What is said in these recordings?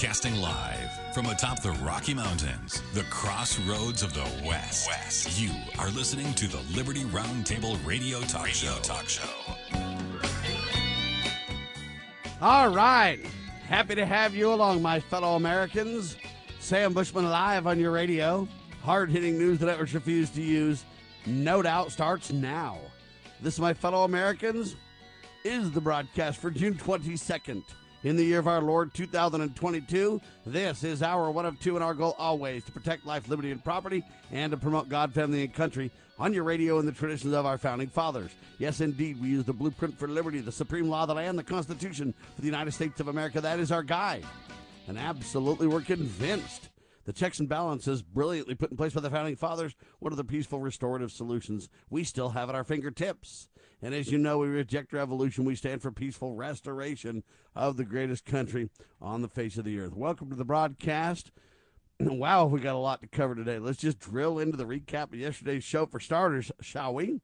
Broadcasting live from atop the Rocky Mountains, the crossroads of the West. West. You are listening to the Liberty Roundtable Radio Talk radio Show. Talk Show. All right. Happy to have you along, my fellow Americans. Sam Bushman live on your radio. Hard hitting news the networks refuse to use. No doubt starts now. This, my fellow Americans, is the broadcast for June 22nd in the year of our Lord 2022. This is our one of two, and our goal always to protect life, liberty, and property, and to promote God, family, and country on your radio in the traditions of our founding fathers. Yes, indeed, we use the blueprint for liberty, the supreme law of the land, the Constitution for the United States of America. That is our guide. And absolutely, we're convinced the checks and balances brilliantly put in place by the founding fathers, one of the peaceful restorative solutions we still have at our fingertips. And as you know, we reject revolution. We stand for peaceful restoration of the greatest country on the face of the earth. Welcome to the broadcast. wow, we got a lot to cover today. Let's just drill into the recap of yesterday's show for starters, shall we?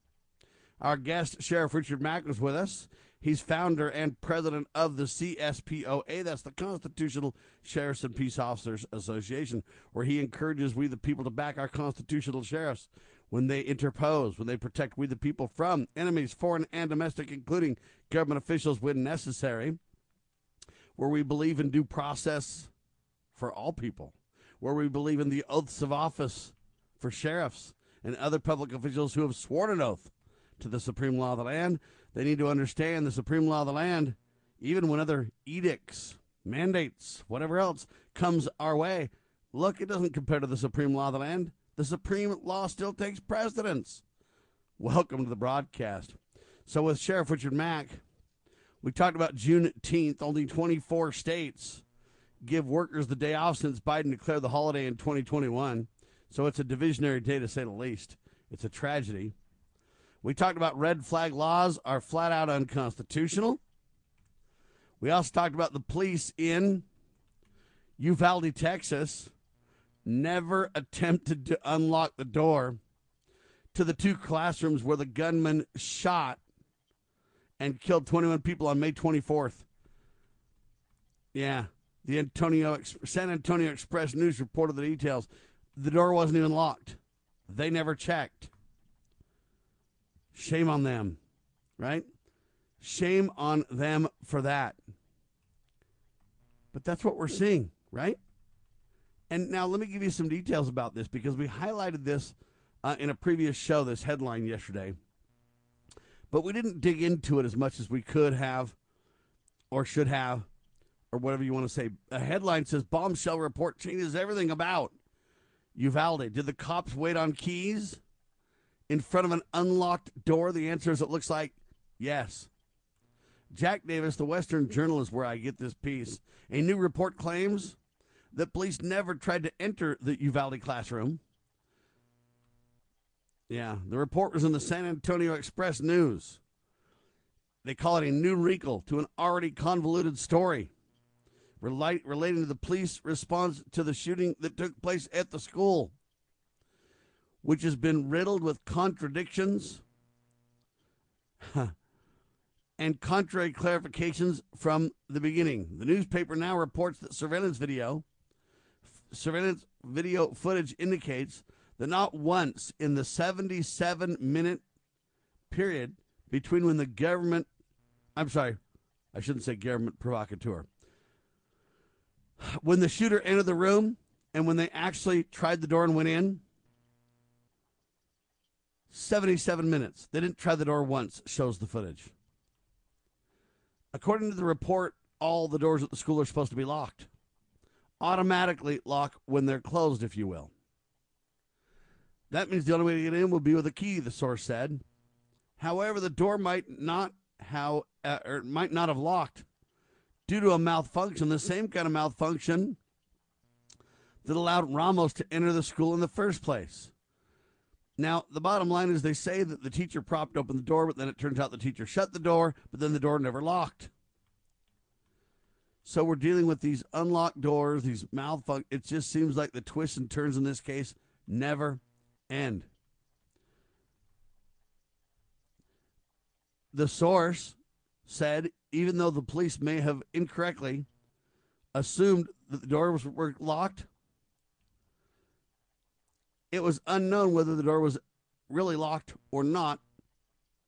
Our guest, Sheriff Richard Mack, was with us. He's founder and president of the CSPOA, that's the Constitutional Sheriffs and Peace Officers Association, where he encourages we the people to back our constitutional sheriffs when they interpose, when they protect we the people from enemies, foreign and domestic, including government officials when necessary, where we believe in due process for all people, where we believe in the oaths of office for sheriffs and other public officials who have sworn an oath to the supreme law of the land. They need to understand the supreme law of the land, even when other edicts, mandates, whatever else comes our way. Look, it doesn't compare to the supreme law of the land the supreme law still takes precedence. Welcome to the broadcast. So, with Sheriff Richard Mack, we talked about Juneteenth. Only 24 states give workers the day off since Biden declared the holiday in 2021. So, it's a divisionary day to say the least. It's a tragedy. We talked about red flag laws are flat out unconstitutional. We also talked about the police in Uvalde, Texas, never attempted to unlock the door to the two classrooms where the gunman shot and killed 21 people on May 24th. Yeah, the Antonio San Antonio Express News reported the details. The door wasn't even locked. They never checked. Shame on them, right? Shame on them for that. But that's what we're seeing, right? And now let me give you some details about this because we highlighted this uh, in a previous show, this headline yesterday. But we didn't dig into it as much as we could have or should have or whatever you want to say. A headline says bombshell report changes everything about Uvalde. Did the cops wait on keys in front of an unlocked door? The answer is it looks like yes. Jack Davis, the Western Journal, is where I get this piece. A new report claims that police never tried to enter the Uvalde classroom. Yeah, the report was in the San Antonio Express News. They call it a new wrinkle to an already convoluted story relating to the police response to the shooting that took place at the school, which has been riddled with contradictions and contrary clarifications from the beginning. The newspaper now reports that surveillance video surveillance video footage indicates that not once in the 77 minute period between when the government, I'm sorry, I shouldn't say government provocateur, when the shooter entered the room and when they actually tried the door and went in, 77 minutes. They didn't try the door once, shows the footage. According to the report, all the doors at the school are supposed to be locked automatically lock when they're closed, if you will. That means the only way to get in will be with a key, the source said. However, the door might not how uh, or might not have locked due to a malfunction, the same kind of malfunction that allowed Ramos to enter the school in the first place. Now, the bottom line is they say that the teacher propped open the door, but then it turns out the teacher shut the door, but then the door never locked. So we're dealing with these unlocked doors, these malfunction. It just seems like the twists and turns in this case never end. The source said even though the police may have incorrectly assumed that the doors were locked. It was unknown whether the door was really locked or not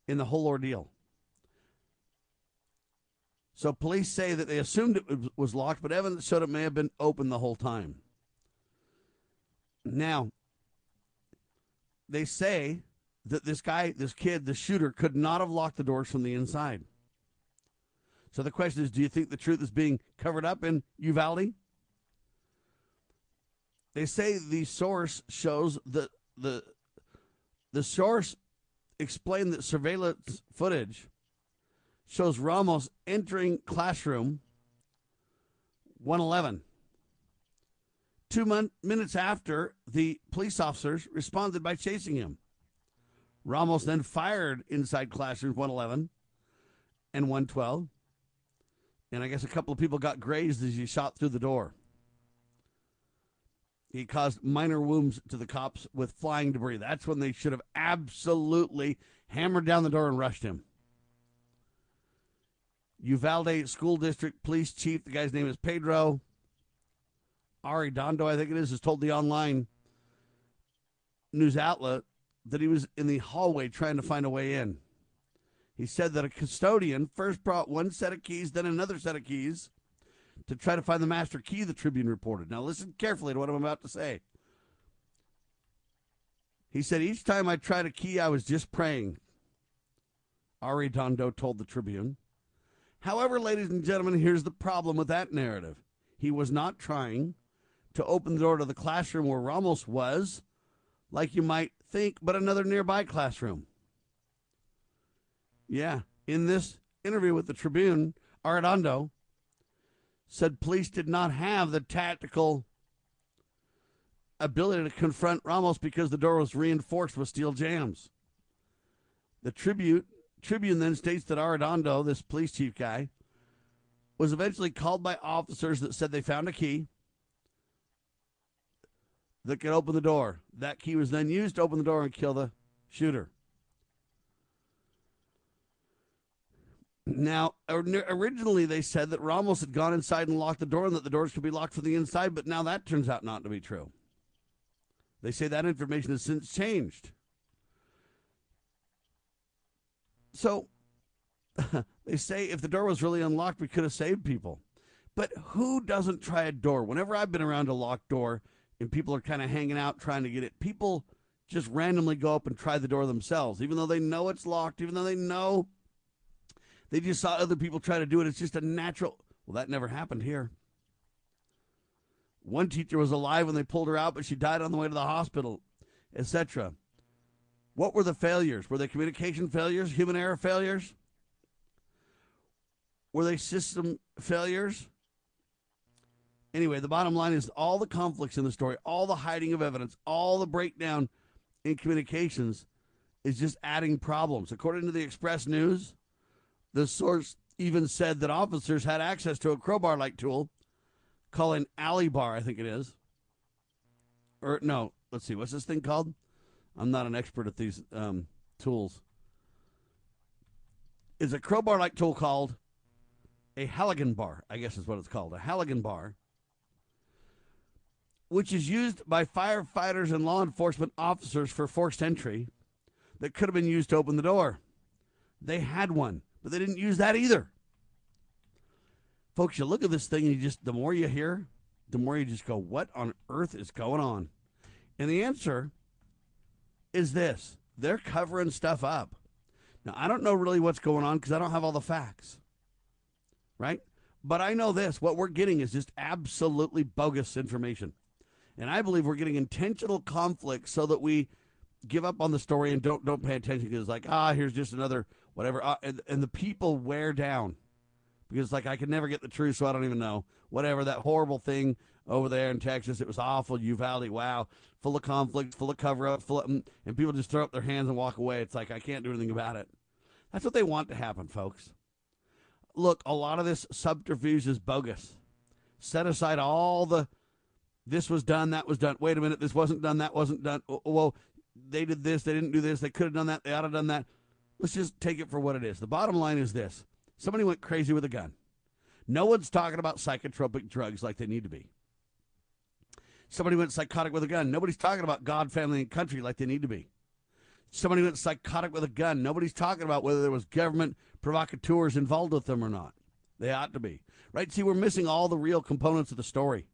in the whole ordeal. So police say that they assumed it was locked, but evidence showed it may have been open the whole time. Now, they say that this guy, this kid, the shooter, could not have locked the doors from the inside. So the question is do you think the truth is being covered up in Uvalde? They say the source shows that the the source explained that surveillance footage shows Ramos entering classroom 111. Two mon- minutes after, the police officers responded by chasing him. Ramos then fired inside classrooms 111 and 112. And I guess a couple of people got grazed as he shot through the door. He caused minor wounds to the cops with flying debris. That's when they should have absolutely hammered down the door and rushed him. Uvalde School District Police Chief, the guy's name is Pedro Arredondo, I think it is, has told the online news outlet that he was in the hallway trying to find a way in. He said that a custodian first brought one set of keys, then another set of keys to try to find the master key, the Tribune reported. Now, listen carefully to what I'm about to say. He said, Each time I tried a key, I was just praying. Arredondo told the Tribune. However, ladies and gentlemen, here's the problem with that narrative. He was not trying to open the door to the classroom where Ramos was, like you might think, but another nearby classroom. Yeah, in this interview with the Tribune, Arredondo said police did not have the tactical ability to confront Ramos because the door was reinforced with steel jambs. The Tribune Tribune then states that Arredondo, this police chief guy, was eventually called by officers that said they found a key that could open the door. That key was then used to open the door and kill the shooter. Now, originally they said that Ramos had gone inside and locked the door and that the doors could be locked from the inside, but now that turns out not to be true. They say that information has since changed. So they say if the door was really unlocked, we could have saved people. But who doesn't try a door? Whenever I've been around a locked door and people are kind of hanging out trying to get it, people just randomly go up and try the door themselves, even though they know it's locked, even though they know they just saw other people try to do it. It's just a natural. Well, that never happened here. One teacher was alive when they pulled her out, but she died on the way to the hospital, etc. What were the failures? Were they communication failures, human error failures? Were they system failures? Anyway, the bottom line is all the conflicts in the story, all the hiding of evidence, all the breakdown in communications is just adding problems. According to the Express News, the source even said that officers had access to a crowbar like tool called an alley bar, I think it is. Or no, let's see, what's this thing called? I'm not an expert at these um, tools. Is a crowbar like tool called a Halligan bar, I guess is what it's called, a Halligan bar, which is used by firefighters and law enforcement officers for forced entry that could have been used to open the door. They had one, but they didn't use that either. Folks, you look at this thing and you just, the more you hear, the more you just go, what on earth is going on? And the answer is this they're covering stuff up. Now, I don't know really what's going on because I don't have all the facts, right? But I know this what we're getting is just absolutely bogus information. And I believe we're getting intentional conflict so that we give up on the story and don't don't pay attention because it's like ah here's just another whatever uh, and, and the people wear down because like I can never get the truth so I don't even know whatever that horrible thing over there in Texas. It was awful. Uvalde, wow, full of conflict, full of cover up, full of, mm, and people just throw up their hands and walk away. It's like I can't do anything about it. That's what they want to happen, folks. Look, a lot of this subterfuge is bogus. Set aside all the this was done, that was done. Wait a minute, this wasn't done, that wasn't done. Well, they did this, they didn't do this, they could have done that, they ought to have done that. Let's just take it for what it is. The bottom line is this somebody went crazy with a gun. No one's talking about psychotropic drugs like they need to be. Somebody went psychotic with a gun. Nobody's talking about God, family, and country like they need to be. Somebody went psychotic with a gun. Nobody's talking about whether there was government provocateurs involved with them or not. They ought to be. Right? See, we're missing all the real components of the story.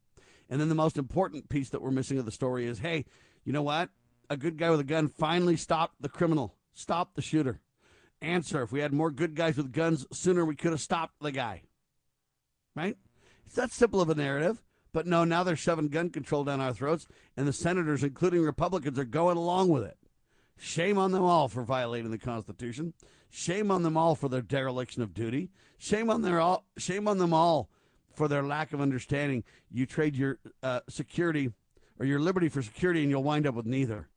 And then the most important piece that we're missing of the story is hey, you know what? A good guy with a gun finally stopped the criminal, stopped the shooter. Answer if we had more good guys with guns sooner, we could have stopped the guy. Right? It's that simple of a narrative. But no, now they're shoving gun control down our throats, and the senators, including Republicans, are going along with it. Shame on them all for violating the Constitution. Shame on them all for their dereliction of duty. Shame on their all. Shame on them all for their lack of understanding. You trade your uh, security or your liberty for security, and you'll wind up with neither.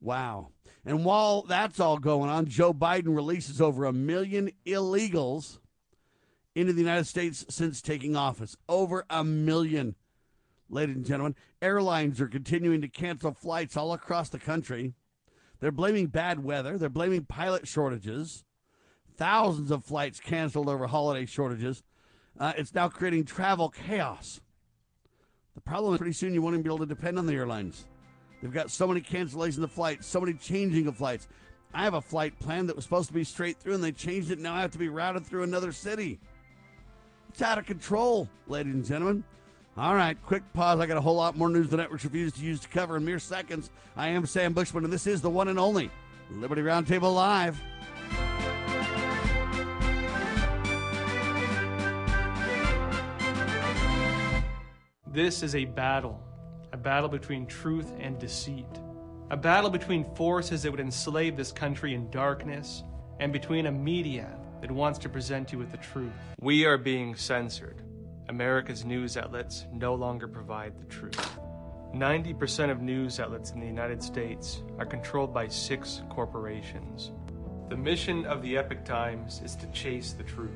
Wow. And while that's all going on, Joe Biden releases over a million illegals into the United States since taking office. Over a million, ladies and gentlemen. Airlines are continuing to cancel flights all across the country. They're blaming bad weather, they're blaming pilot shortages. Thousands of flights canceled over holiday shortages. Uh, it's now creating travel chaos. The problem is pretty soon you won't even be able to depend on the airlines. They've got so many cancellations of flights, so many changing of flights. I have a flight plan that was supposed to be straight through, and they changed it. Now I have to be routed through another city. It's out of control, ladies and gentlemen. All right, quick pause. I got a whole lot more news the network refused to use to cover in mere seconds. I am Sam Bushman, and this is the one and only Liberty Roundtable Live. This is a battle, a battle between truth and deceit, a battle between forces that would enslave this country in darkness, and between a media that wants to present you with the truth. We are being censored. America's news outlets no longer provide the truth. 90% of news outlets in the United States are controlled by six corporations. The mission of the Epoch Times is to chase the truth,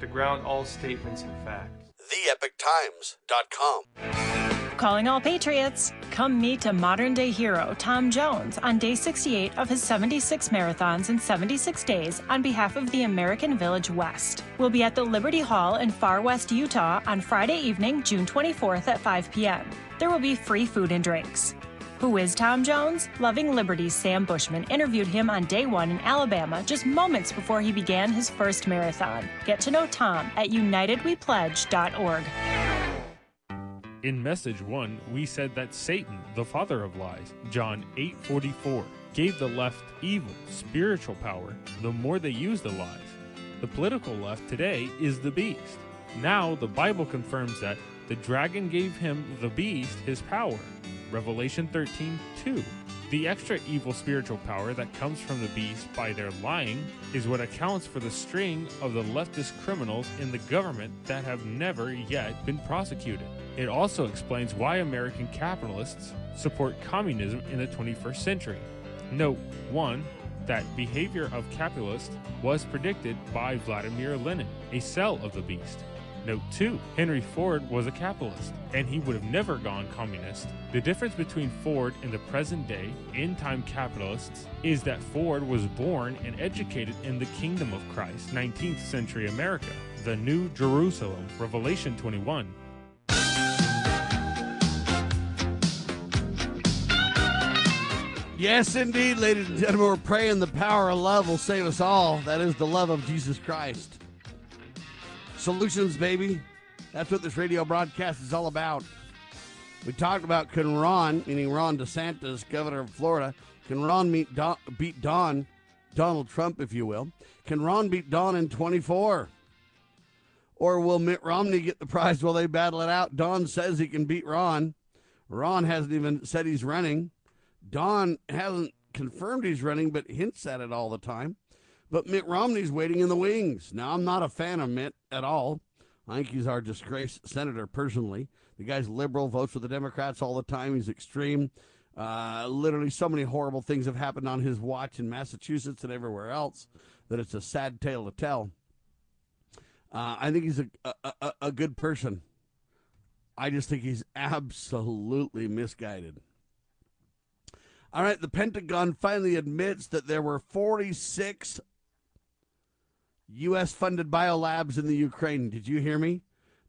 to ground all statements in fact. TheEpochTimes.com. Calling all Patriots. Come meet a modern day hero, Tom Jones, on day 68 of his 76 marathons in 76 days on behalf of the American Village West. We'll be at the Liberty Hall in Farr West, Utah on Friday evening, June 24th at 5 p.m. There will be free food and drinks. Who is Tom Jones? Loving Liberty's Sam Bushman interviewed him on day one in Alabama just moments before he began his first marathon. Get to know Tom at unitedwepledge.org. In message 1, we said that Satan, the father of lies, John 8:44, gave the left evil spiritual power the more they use the lies. The political left today is the beast. Now the Bible confirms that the dragon gave him the beast his power. Revelation 13:2. The extra evil spiritual power that comes from the beast by their lying is what accounts for the string of the leftist criminals in the government that have never yet been prosecuted. It also explains why American capitalists support communism in the 21st century. Note 1 that behavior of capitalists was predicted by Vladimir Lenin, a cell of the beast. Note 2 Henry Ford was a capitalist, and he would have never gone communist. The difference between Ford and the present day, end time capitalists is that Ford was born and educated in the kingdom of Christ, 19th century America, the New Jerusalem, Revelation 21. Yes, indeed, ladies and gentlemen, we're praying the power of love will save us all. That is the love of Jesus Christ. Solutions, baby. That's what this radio broadcast is all about. We talked about can Ron, meaning Ron DeSantis, governor of Florida, can Ron meet Don, beat Don, Donald Trump, if you will? Can Ron beat Don in 24? Or will Mitt Romney get the prize while they battle it out? Don says he can beat Ron. Ron hasn't even said he's running. Don hasn't confirmed he's running, but hints at it all the time. But Mitt Romney's waiting in the wings. Now, I'm not a fan of Mitt at all. I think he's our disgraced senator personally. The guy's liberal, votes for the Democrats all the time. He's extreme. Uh, literally, so many horrible things have happened on his watch in Massachusetts and everywhere else that it's a sad tale to tell. Uh, I think he's a, a, a, a good person. I just think he's absolutely misguided. All right, the Pentagon finally admits that there were 46 U.S. funded biolabs in the Ukraine. Did you hear me?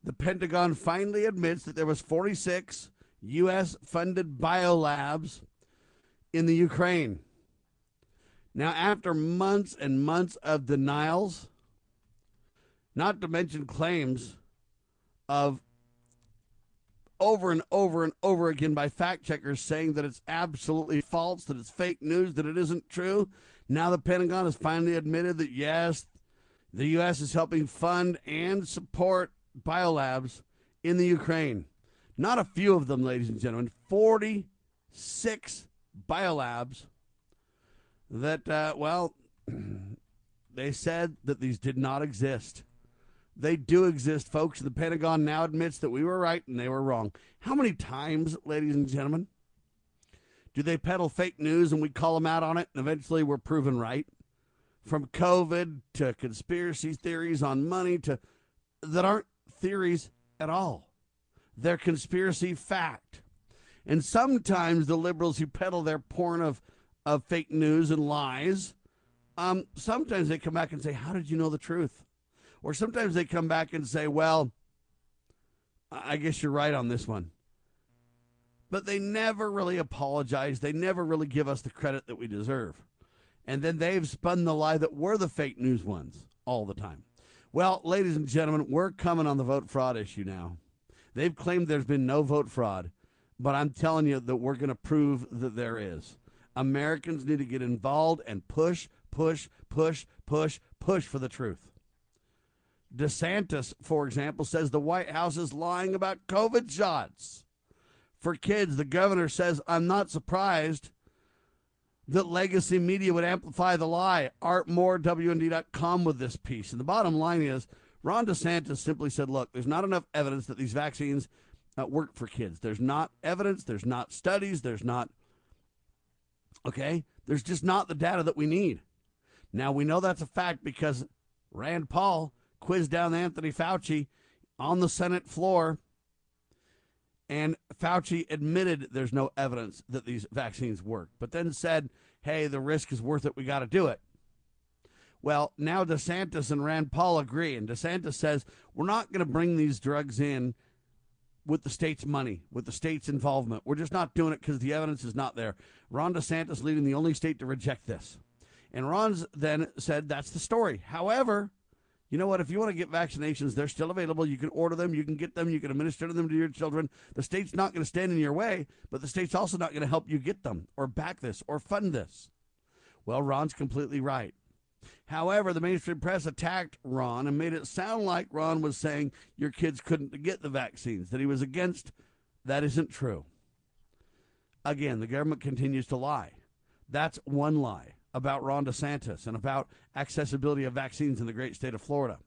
the Pentagon finally admits that there was 46 U.S. funded biolabs in the Ukraine. Now, after months and months of denials, not to mention claims of over and over and over again by fact checkers saying that it's absolutely false, that it's fake news, that it isn't true. Now the Pentagon has finally admitted that yes, the U.S. is helping fund and support biolabs in the Ukraine. Not a few of them, ladies and gentlemen. 46 biolabs that, uh, well, they said that these did not exist. They do exist, folks. The Pentagon now admits that we were right and they were wrong. How many times, ladies and gentlemen, do they peddle fake news and we call them out on it and eventually we're proven right? From COVID to conspiracy theories on money to that aren't theories at all. They're conspiracy fact. And sometimes the liberals who peddle their porn of, of fake news and lies, um, sometimes they come back and say, How did you know the truth? Or sometimes they come back and say, well, I guess you're right on this one. But they never really apologize. They never really give us the credit that we deserve. And then they've spun the lie that we're the fake news ones all the time. Well, ladies and gentlemen, we're coming on the vote fraud issue now. They've claimed there's been no vote fraud, but I'm telling you that we're going to prove that there is. Americans need to get involved and push, push, push, push, push for the truth. DeSantis, for example, says the White House is lying about COVID shots. For kids, the governor says, I'm not surprised that legacy media would amplify the lie. Art Moore, WND.com with this piece. And the bottom line is Ron DeSantis simply said, look, there's not enough evidence that these vaccines uh, work for kids. There's not evidence, there's not studies, there's not, okay? There's just not the data that we need. Now, we know that's a fact because Rand Paul quizzed down Anthony Fauci on the Senate floor. And Fauci admitted there's no evidence that these vaccines work, but then said, hey, the risk is worth it. We got to do it. Well, now DeSantis and Rand Paul agree. And DeSantis says, we're not going to bring these drugs in with the state's money, with the state's involvement. We're just not doing it because the evidence is not there. Ron DeSantis leading the only state to reject this. And Ron's then said that's the story. However, you know what? If you want to get vaccinations, they're still available. You can order them, you can get them, you can administer them to your children. The state's not going to stand in your way, but the state's also not going to help you get them or back this or fund this. Well, Ron's completely right. However, the mainstream press attacked Ron and made it sound like Ron was saying your kids couldn't get the vaccines, that he was against. That isn't true. Again, the government continues to lie. That's one lie about Ron DeSantis and about accessibility of vaccines in the great state of Florida.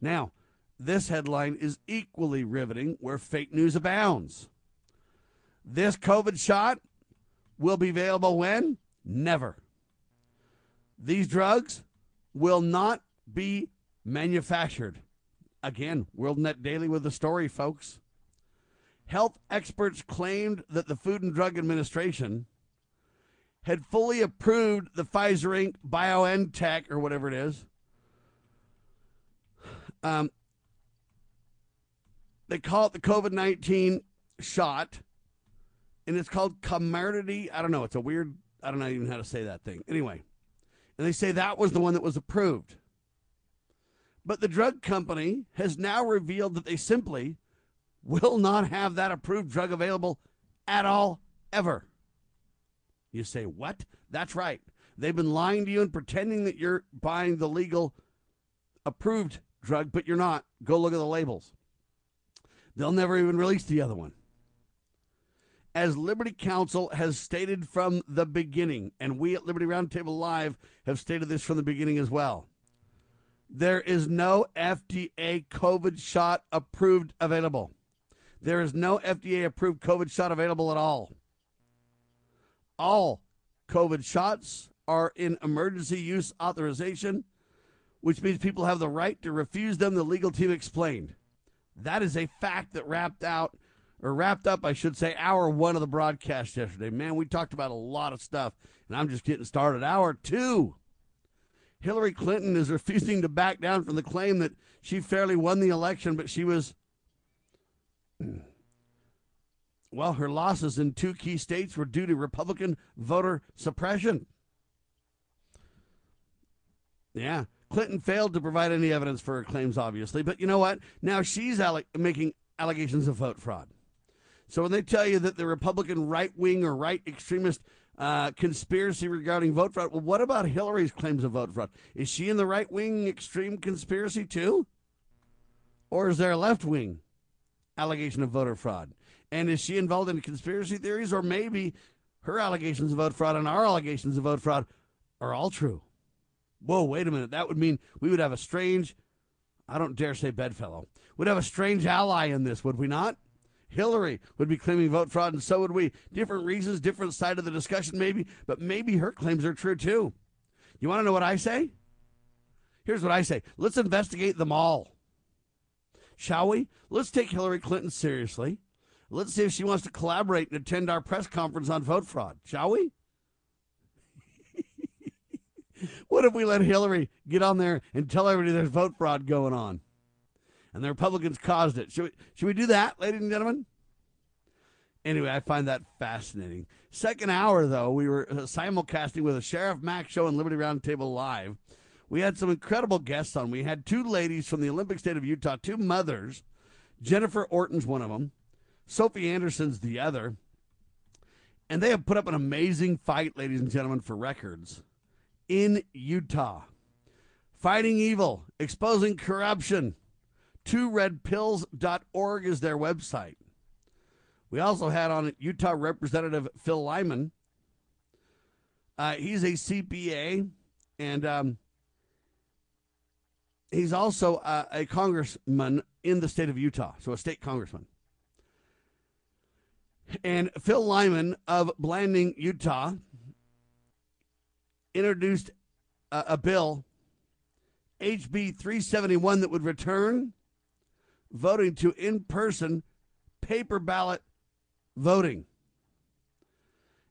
Now, this headline is equally riveting where fake news abounds. This COVID shot will be available when? Never. These drugs will not be manufactured. Again, WorldNet Daily with the story, folks. Health experts claimed that the Food and Drug Administration had fully approved the Pfizer Inc. BioNTech or whatever it is. Um, they call it the COVID 19 shot, and it's called Comirnaty. I don't know. It's a weird, I don't know even how to say that thing. Anyway, and they say that was the one that was approved. But the drug company has now revealed that they simply will not have that approved drug available at all, ever. You say, what? That's right. They've been lying to you and pretending that you're buying the legal approved drug, but you're not. Go look at the labels. They'll never even release the other one. As Liberty Counsel has stated from the beginning, and we at Liberty Roundtable Live have stated this from the beginning as well, there is no FDA COVID shot approved available. There is no FDA approved COVID shot available at all. All COVID shots are in emergency use authorization, which means people have the right to refuse them, the legal team explained. That is a fact that wrapped out, or wrapped up, I should say, hour one of the broadcast yesterday. Man, we talked about a lot of stuff, and I'm just getting started. Hour two. Hillary Clinton is refusing to back down from the claim that she fairly won the election, but she was Well, her losses in two key states were due to Republican voter suppression. Yeah. Clinton failed to provide any evidence for her claims, obviously. But you know what? Now she's alle- making allegations of vote fraud. So when they tell you that the Republican right wing or right extremist uh, conspiracy regarding vote fraud, well, what about Hillary's claims of vote fraud? Is she in the right wing extreme conspiracy too? Or is there a left wing allegation of voter fraud? And is she involved in conspiracy theories? Or maybe her allegations of vote fraud and our allegations of vote fraud are all true? Whoa, wait a minute. That would mean we would have a strange, I don't dare say bedfellow, would have a strange ally in this, would we not? Hillary would be claiming vote fraud, and so would we. Different reasons, different side of the discussion, maybe, but maybe her claims are true too. You want to know what I say? Here's what I say let's investigate them all. Shall we? Let's take Hillary Clinton seriously. Let's see if she wants to collaborate and attend our press conference on vote fraud. Shall we? what if we let Hillary get on there and tell everybody there's vote fraud going on? And the Republicans caused it. Should we, should we do that, ladies and gentlemen? Anyway, I find that fascinating. Second hour, though, we were uh, simulcasting with a Sheriff Mack show and Liberty Roundtable Live. We had some incredible guests on. We had two ladies from the Olympic State of Utah, two mothers. Jennifer Orton's one of them, Sophie Anderson's the other. And they have put up an amazing fight, ladies and gentlemen, for records in Utah. Fighting evil, exposing corruption. TwoRedPills.org is their website. We also had on Utah Representative Phil Lyman. Uh, he's a CPA, and um, he's also uh, a congressman in the state of Utah, so a state congressman. And Phil Lyman of Blanding, Utah, introduced a, a bill, HB 371, that would return voting to in person paper ballot voting.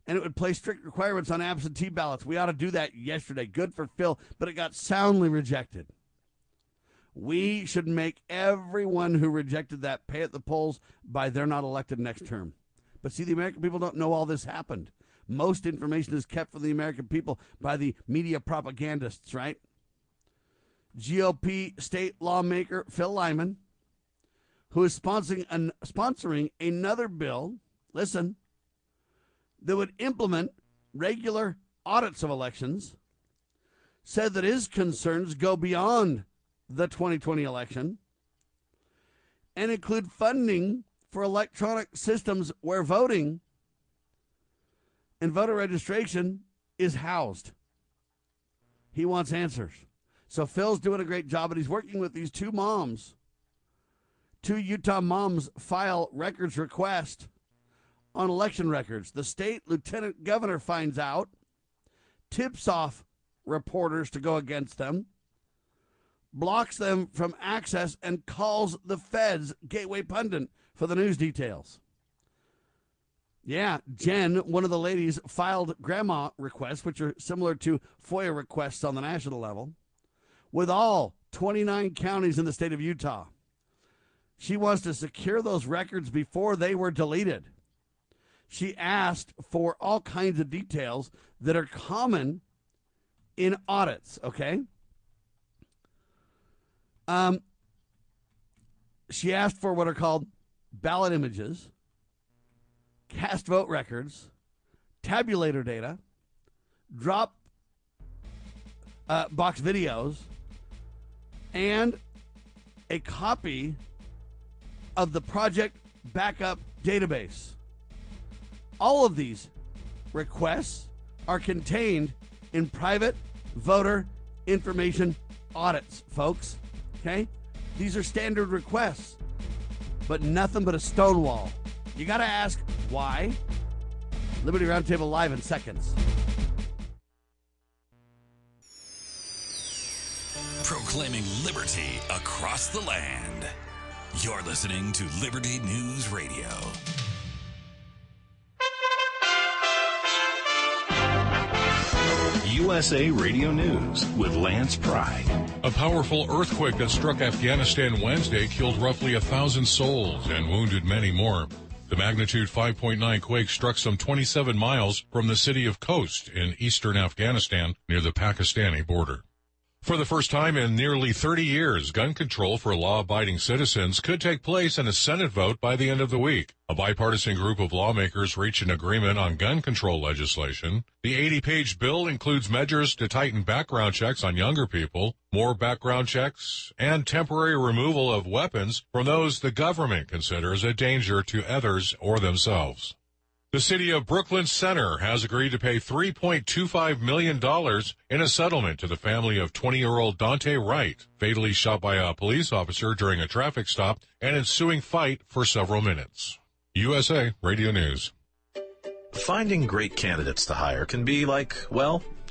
And it would place strict requirements on absentee ballots. We ought to do that yesterday. Good for Phil, but it got soundly rejected. We should make everyone who rejected that pay at the polls by they're not elected next term. But see, the American people don't know all this happened. Most information is kept from the American people by the media propagandists, right? GOP state lawmaker Phil Lyman, who is sponsoring, an, sponsoring another bill, listen, that would implement regular audits of elections, said that his concerns go beyond the 2020 election and include funding for electronic systems where voting and voter registration is housed. He wants answers. So Phil's doing a great job, and he's working with these two moms. Two Utah moms file records request on election records. The state lieutenant governor finds out, tips off reporters to go against them, blocks them from access, and calls the feds Gateway Pundit for the news details. Yeah, Jen, one of the ladies, filed GRAMA requests, which are similar to FOIA requests on the national level, with all 29 counties in the state of Utah. She wants to secure those records before they were deleted. She asked for all kinds of details that are common in audits, okay? Um, she asked for what are called ballot images, cast vote records, tabulator data, drop uh, box videos, and a copy of the project backup database. All of these requests are contained in private voter information audits, folks. Okay? These are standard requests, but nothing but a stone wall. You got to ask why. Liberty Roundtable live in seconds. Proclaiming liberty across the land. You're listening to Liberty News Radio. USA Radio News with Lance Pride. A powerful earthquake that struck Afghanistan Wednesday killed roughly a thousand souls and wounded many more. The magnitude 5.9 quake struck some 27 miles from the city of Khost in eastern Afghanistan near the Pakistani border. For the first time in nearly 30 years, gun control for law-abiding citizens could take place in a Senate vote by the end of the week. A bipartisan group of lawmakers reached an agreement on gun control legislation. The 80-page bill includes measures to tighten background checks on younger people, more background checks, and temporary removal of weapons from those the government considers a danger to others or themselves. The city of Brooklyn Center has agreed to pay $3.25 million in a settlement to the family of 20-year-old Daunte Wright, fatally shot by a police officer during a traffic stop and ensuing fight for several minutes. USA Radio News. Finding great candidates to hire can be like, well,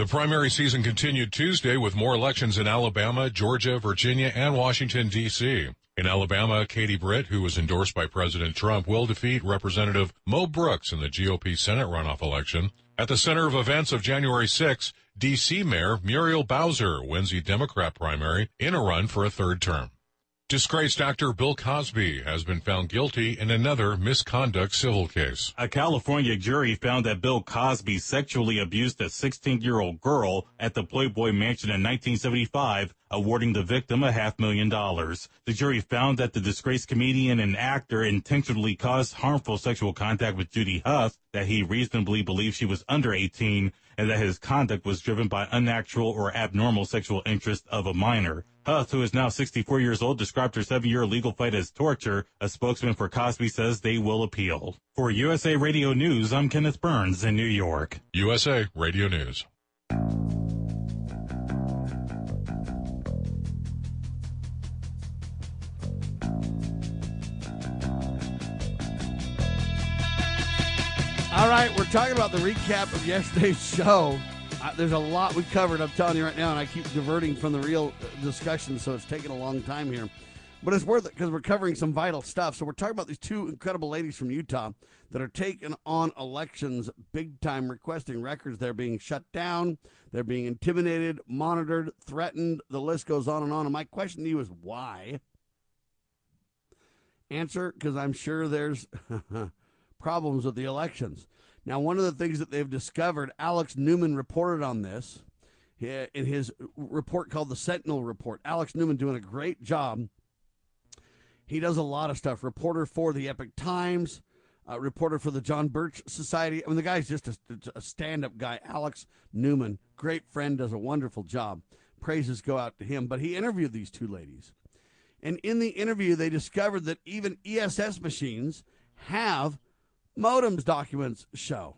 The primary season continued Tuesday with more elections in Alabama, Georgia, Virginia, and Washington, D.C. In Alabama, Katie Britt, who was endorsed by President Trump, will defeat Representative Mo Brooks in the GOP Senate runoff election. At the center of events of January 6, D.C. Mayor Muriel Bowser wins the Democrat primary in a run for a third term. Disgraced actor Bill Cosby has been found guilty in another misconduct civil case. A California jury found that Bill Cosby sexually abused a 16-year-old girl at the Playboy Mansion in 1975, awarding the victim a half million dollars. The jury found that the disgraced comedian and actor intentionally caused harmful sexual contact with Judy Huth, that he reasonably believed she was under 18, and that his conduct was driven by unnatural or abnormal sexual interest of a minor. Huth, who is now 64 years old, described her seven-year legal fight as torture. A spokesman for Cosby says they will appeal. For USA Radio News, I'm Kenneth Burns in New York. USA Radio News. All right, we're talking about the recap of yesterday's show. Uh, there's a lot we covered, I'm telling you right now, and I keep diverting from the real discussion, so it's taking a long time here. But it's worth it because we're covering some vital stuff. So we're talking about these two incredible ladies from Utah that are taking on elections big time, requesting records. They're being shut down, they're being intimidated, monitored, threatened. The list goes on and on. And my question to you is why? Answer because I'm sure there's problems with the elections. Now, one of the things that they've discovered, Alex Newman reported on this in his report called the Sentinel Report. Alex Newman doing a great job. He does a lot of stuff. Reporter for the Epoch Times, uh, reporter for the John Birch Society. I mean, the guy's just a, a stand up guy. Alex Newman, great friend, does a wonderful job. Praises go out to him. But he interviewed these two ladies. And in the interview, they discovered that even ESS machines have modems documents show.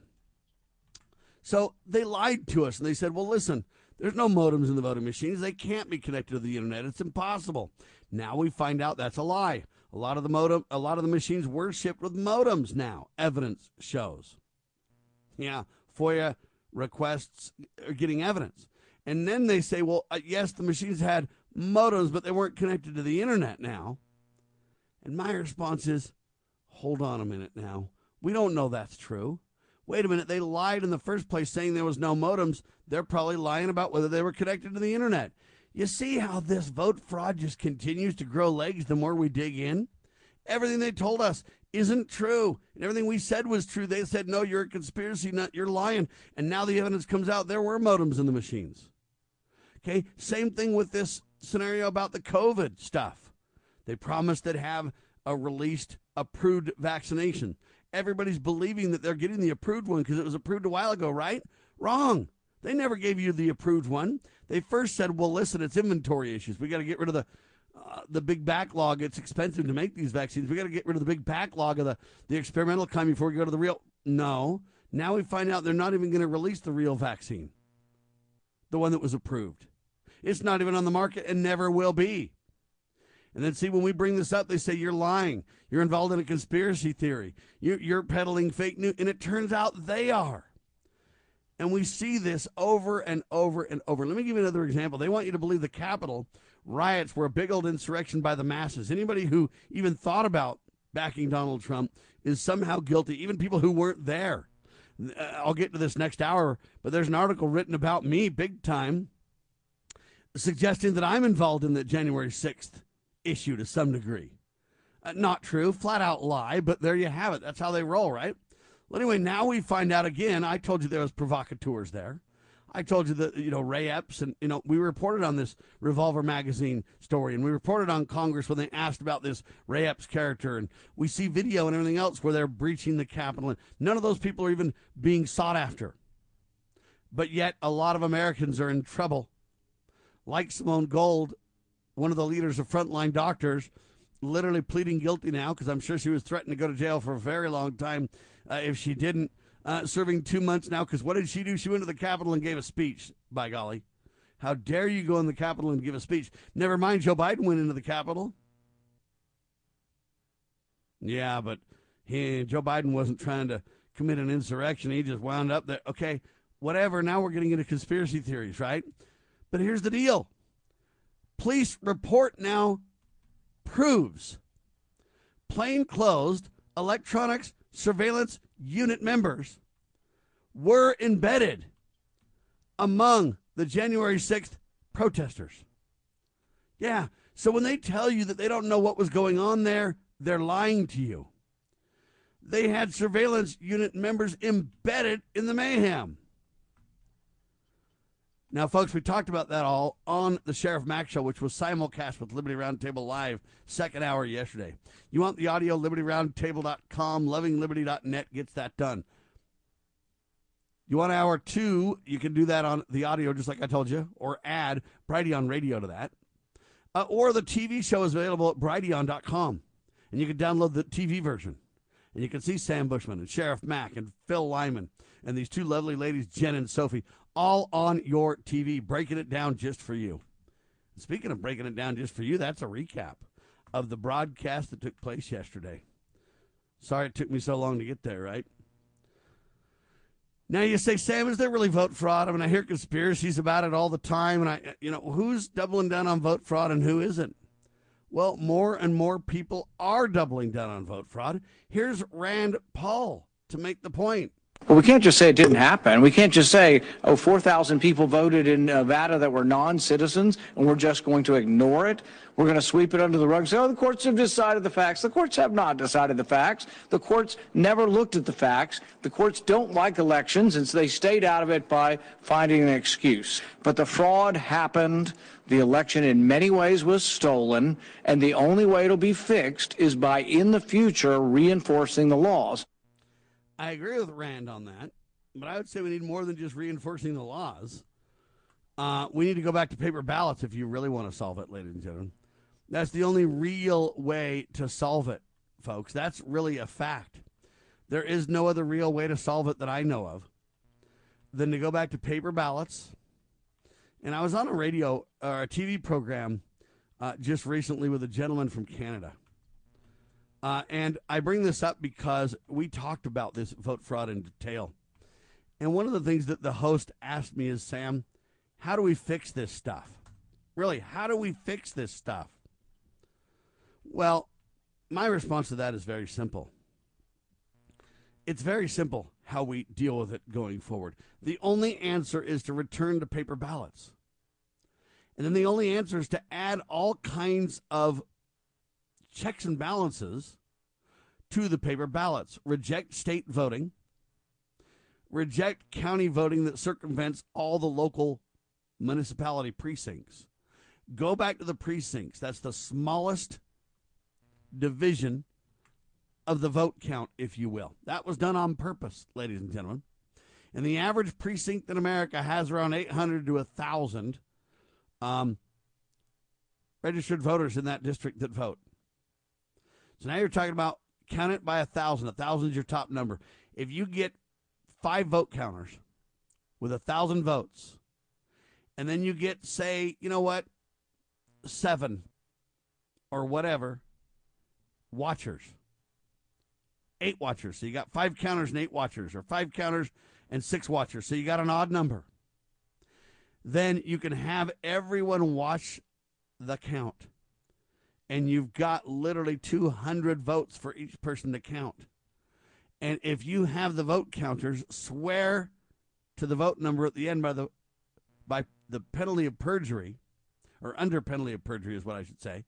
So they lied to us and they said, well, listen, there's no modems in the voting machines. They can't be connected to the internet. It's impossible. Now we find out that's a lie. A lot of the modem, a lot of the machines were shipped with modems now. Evidence shows. Yeah, FOIA requests are getting evidence. And then they say, well, uh, yes, the machines had modems, but they weren't connected to the internet now. And my response is, hold on a minute now. We don't know that's true. Wait a minute, they lied in the first place saying there was no modems. They're probably lying about whether they were connected to the internet. You see how this vote fraud just continues to grow legs the more we dig in? Everything they told us isn't true. And everything we said was true. They said, no, you're a conspiracy nut, you're lying. And now the evidence comes out there were modems in the machines. Okay, same thing with this scenario about the COVID stuff. They promised they'd have a released approved vaccination. Everybody's believing that they're getting the approved one because it was approved a while ago, right? Wrong. They never gave you the approved one. They first said, "Well, listen, it's inventory issues. We got to get rid of the uh, the big backlog. It's expensive to make these vaccines. We got to get rid of the big backlog of the the experimental kind before we go to the real." No. Now we find out they're not even going to release the real vaccine, the one that was approved. It's not even on the market and never will be. And then see when we bring this up, they say you're lying. You're involved in a conspiracy theory. You're, peddling fake news, and it turns out they are. And we see this over and over and over. Let me give you another example. They want you to believe the Capitol riots were a big old insurrection by the masses. Anybody who even thought about backing Donald Trump is somehow guilty, even people who weren't there. Uh, I'll get to this next hour, but there's an article written about me big time suggesting that I'm involved in the January 6th issue to some degree. Uh, not true, flat out lie, but there you have it. That's how they roll, right? Well, anyway, now we find out again. I told you there was provocateurs there. I told you that you know Ray Epps and you know we reported on this Revolver magazine story, and we reported on Congress when they asked about this Ray Epps character, and we see video and everything else where they're breaching the Capitol, and none of those people are even being sought after. But yet, a lot of Americans are in trouble. Like Simone Gold, one of the leaders of frontline doctors, literally pleading guilty now because I'm sure she was threatened to go to jail for a very long time uh, if she didn't. Uh, serving two months now because what did she do? She went to the Capitol and gave a speech. By golly, how dare you go in the Capitol and give a speech? Never mind, Joe Biden went into the Capitol. Yeah, but he, Joe Biden wasn't trying to commit an insurrection. He just wound up there. Okay, whatever. Now we're getting into conspiracy theories, right? But here's the deal police report now proves plainclothes electronics surveillance unit members were embedded among the January 6th protesters. Yeah, so when they tell you that they don't know what was going on there, they're lying to you. They had surveillance unit members embedded in the mayhem. Now, folks, we talked about that all on the Sheriff Mack Show, which was simulcast with Liberty Roundtable Live, second hour yesterday. You want the audio, libertyroundtable.com, lovingliberty.net gets that done. You want hour two, you can do that on the audio, just like I told you, or add Brighteon Radio to that. Uh, or the TV show is available at brighteon.com, and you can download the TV version. And you can see Sam Bushman and Sheriff Mack and Phil Lyman and these two lovely ladies, Jen and Sophie, all on your TV, breaking it down just for you. Speaking of breaking it down just for you, that's a recap of the broadcast that took place yesterday. Sorry it took me so long to get there, right? Now you say, Sam, is there really vote fraud? I mean, I hear conspiracies about it all the time, and I, you know, who's doubling down on vote fraud and who isn't? Well, more and more people are doubling down on vote fraud. Here's Rand Paul to make the point. Well, we can't just say it didn't happen. We can't just say, oh, 4,000 people voted in Nevada that were non citizens, and we're just going to ignore it. We're going to sweep it under the rug and say, oh, the courts have decided the facts. The courts have not decided the facts. The courts never looked at the facts. The courts don't like elections, and so they stayed out of it by finding an excuse. But the fraud happened. The election, in many ways, was stolen, and the only way it'll be fixed is by, in the future, reinforcing the laws. I agree with Rand on that, but I would say we need more than just reinforcing the laws. Uh, we need to go back to paper ballots if you really want to solve it, ladies and gentlemen. That's the only real way to solve it, folks. That's really a fact. There is no other real way to solve it that I know of than to go back to paper ballots. And I was on a radio or a TV program uh, just recently with a gentleman from Canada. Uh, and I bring this up because we talked about this vote fraud in detail. And one of the things that the host asked me is, Sam, how do we fix this stuff? Really, how do we fix this stuff? Well, my response to that is very simple. It's very simple how we deal with it going forward. The only answer is to return to paper ballots. And then the only answer is to add all kinds of checks and balances to the paper ballots. Reject state voting. Reject county voting that circumvents all the local municipality precincts. Go back to the precincts. That's the smallest division of the vote count, if you will. That was done on purpose, ladies and gentlemen. And the average precinct in America has around 800 to 1,000 um, registered voters in that district that vote. So now you're talking about count it by a thousand. A thousand is your top number. If you get five vote counters with a thousand votes, and then you get, say, you know what, seven or whatever watchers, eight watchers. So you got five counters and eight watchers, or five counters and six watchers. So you got an odd number. Then you can have everyone watch the count. And you've got literally 200 votes for each person to count. And if you have the vote counters swear to the vote number at the end by the by the penalty of perjury, or under penalty of perjury is what I should say,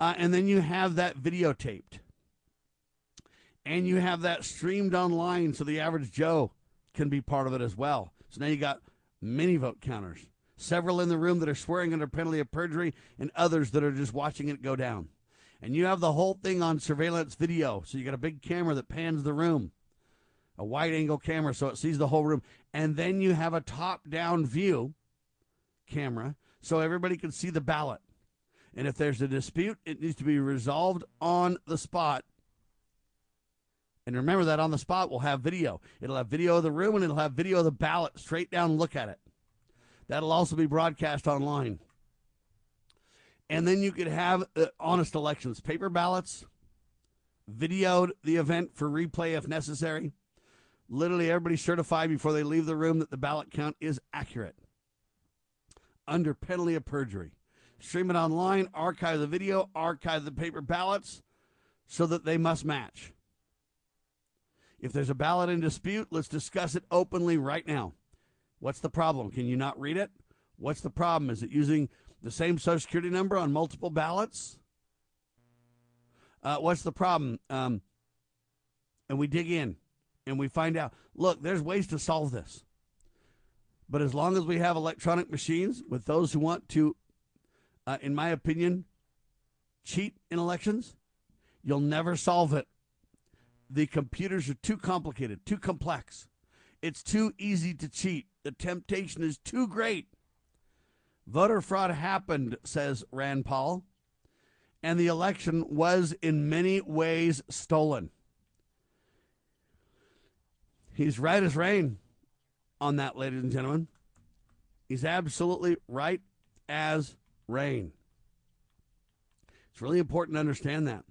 uh, and then you have that videotaped, and you have that streamed online so the average Joe can be part of it as well. So now you got many vote counters, several in the room that are swearing under penalty of perjury, and others that are just watching it go down. And you have the whole thing on surveillance video. So you got a big camera that pans the room, a wide angle camera so it sees the whole room. And then you have a top down view camera so everybody can see the ballot. And if there's a dispute, it needs to be resolved on the spot. And remember that on the spot we'll have video. It'll have video of the room and it'll have video of the ballot straight down look at it. That'll also be broadcast online. And then you could have uh, honest elections, paper ballots, videoed the event for replay if necessary. Literally everybody certified before they leave the room that the ballot count is accurate under penalty of perjury. Stream it online, archive the video, archive the paper ballots so that they must match. If there's a ballot in dispute, let's discuss it openly right now. What's the problem? Can you not read it? What's the problem? Is it using the same Social Security number on multiple ballots? Uh, what's the problem? Um, and we dig in and we find out look, there's ways to solve this. But as long as we have electronic machines with those who want to, uh, in my opinion, cheat in elections, you'll never solve it. The computers are too complicated, too complex. It's too easy to cheat. The temptation is too great. Voter fraud happened, says Rand Paul, and the election was in many ways stolen. He's right as rain on that, ladies and gentlemen. He's absolutely right as rain. It's really important to understand that.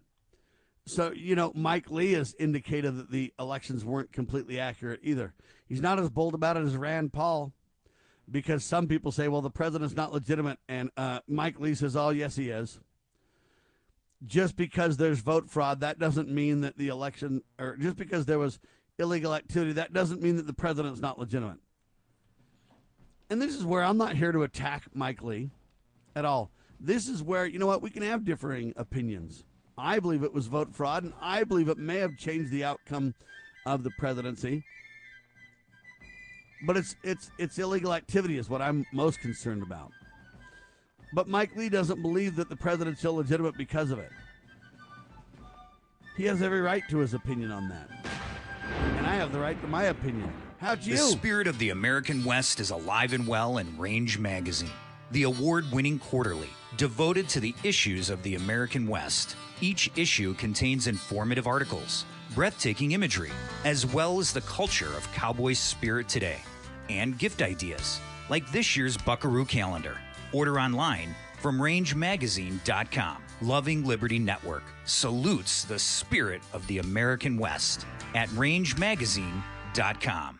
So, you know, Mike Lee has indicated that the elections weren't completely accurate either. He's not as bold about it as Rand Paul because some people say, well, the president's not legitimate. And uh, Mike Lee says, oh, yes, he is. Just because there's vote fraud, that doesn't mean that the election, or just because there was illegal activity, that doesn't mean that the president's not legitimate. And this is where I'm not here to attack Mike Lee at all. This is where, you know what, we can have differing opinions. I believe it was vote fraud, and I believe it may have changed the outcome of the presidency. But it's it's it's illegal activity is what I'm most concerned about. But Mike Lee doesn't believe that the president's illegitimate because of it. He has every right to his opinion on that. And I have the right to my opinion. How'd you? The spirit of the American West is alive and well in Range Magazine, the award winning quarterly devoted to the issues of the American West. Each issue contains informative articles, breathtaking imagery, as well as the culture of cowboy spirit today, and gift ideas, like this year's Buckaroo calendar. Order online from rangemagazine.com. Loving Liberty Network salutes the spirit of the American West at rangemagazine.com.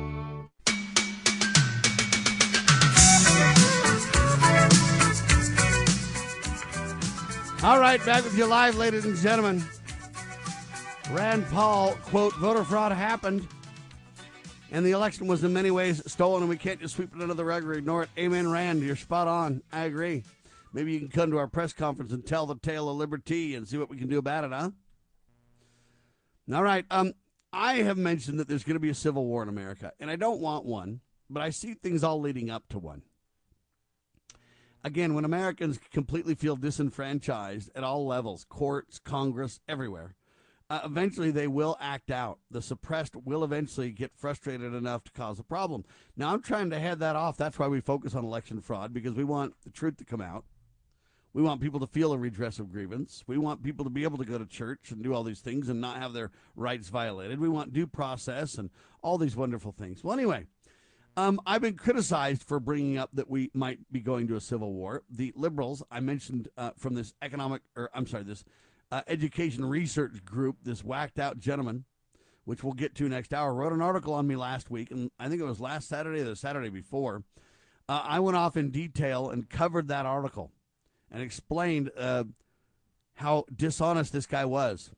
All right, back with you live, ladies and gentlemen. Rand Paul, quote, voter fraud happened, and the election was in many ways stolen, and we can't just sweep it under the rug or ignore it. Amen, Rand. You're spot on. I agree. Maybe you can come to our press conference and tell the tale of liberty and see what we can do about it, huh? All right. Um, I have mentioned that there's going to be a civil war in America, and I don't want one, but I see things all leading up to one again, when Americans completely feel disenfranchised at all levels, courts, Congress, everywhere, uh, eventually they will act out. The suppressed will eventually get frustrated enough to cause a problem. Now, I'm trying to head that off. That's why we focus on election fraud, because we want the truth to come out. We want people to feel a redress of grievance. We want people to be able to go to church and do all these things and not have their rights violated. We want due process and all these wonderful things. Well, anyway, um, I've been criticized for bringing up that we might be going to a civil war. The liberals, I mentioned uh, from this economic, or I'm sorry, this uh, education research group, this whacked out gentleman, which we'll get to next hour, wrote an article on me last week, and I think it was last Saturday or the Saturday before. Uh, I went off in detail and covered that article and explained uh, how dishonest this guy was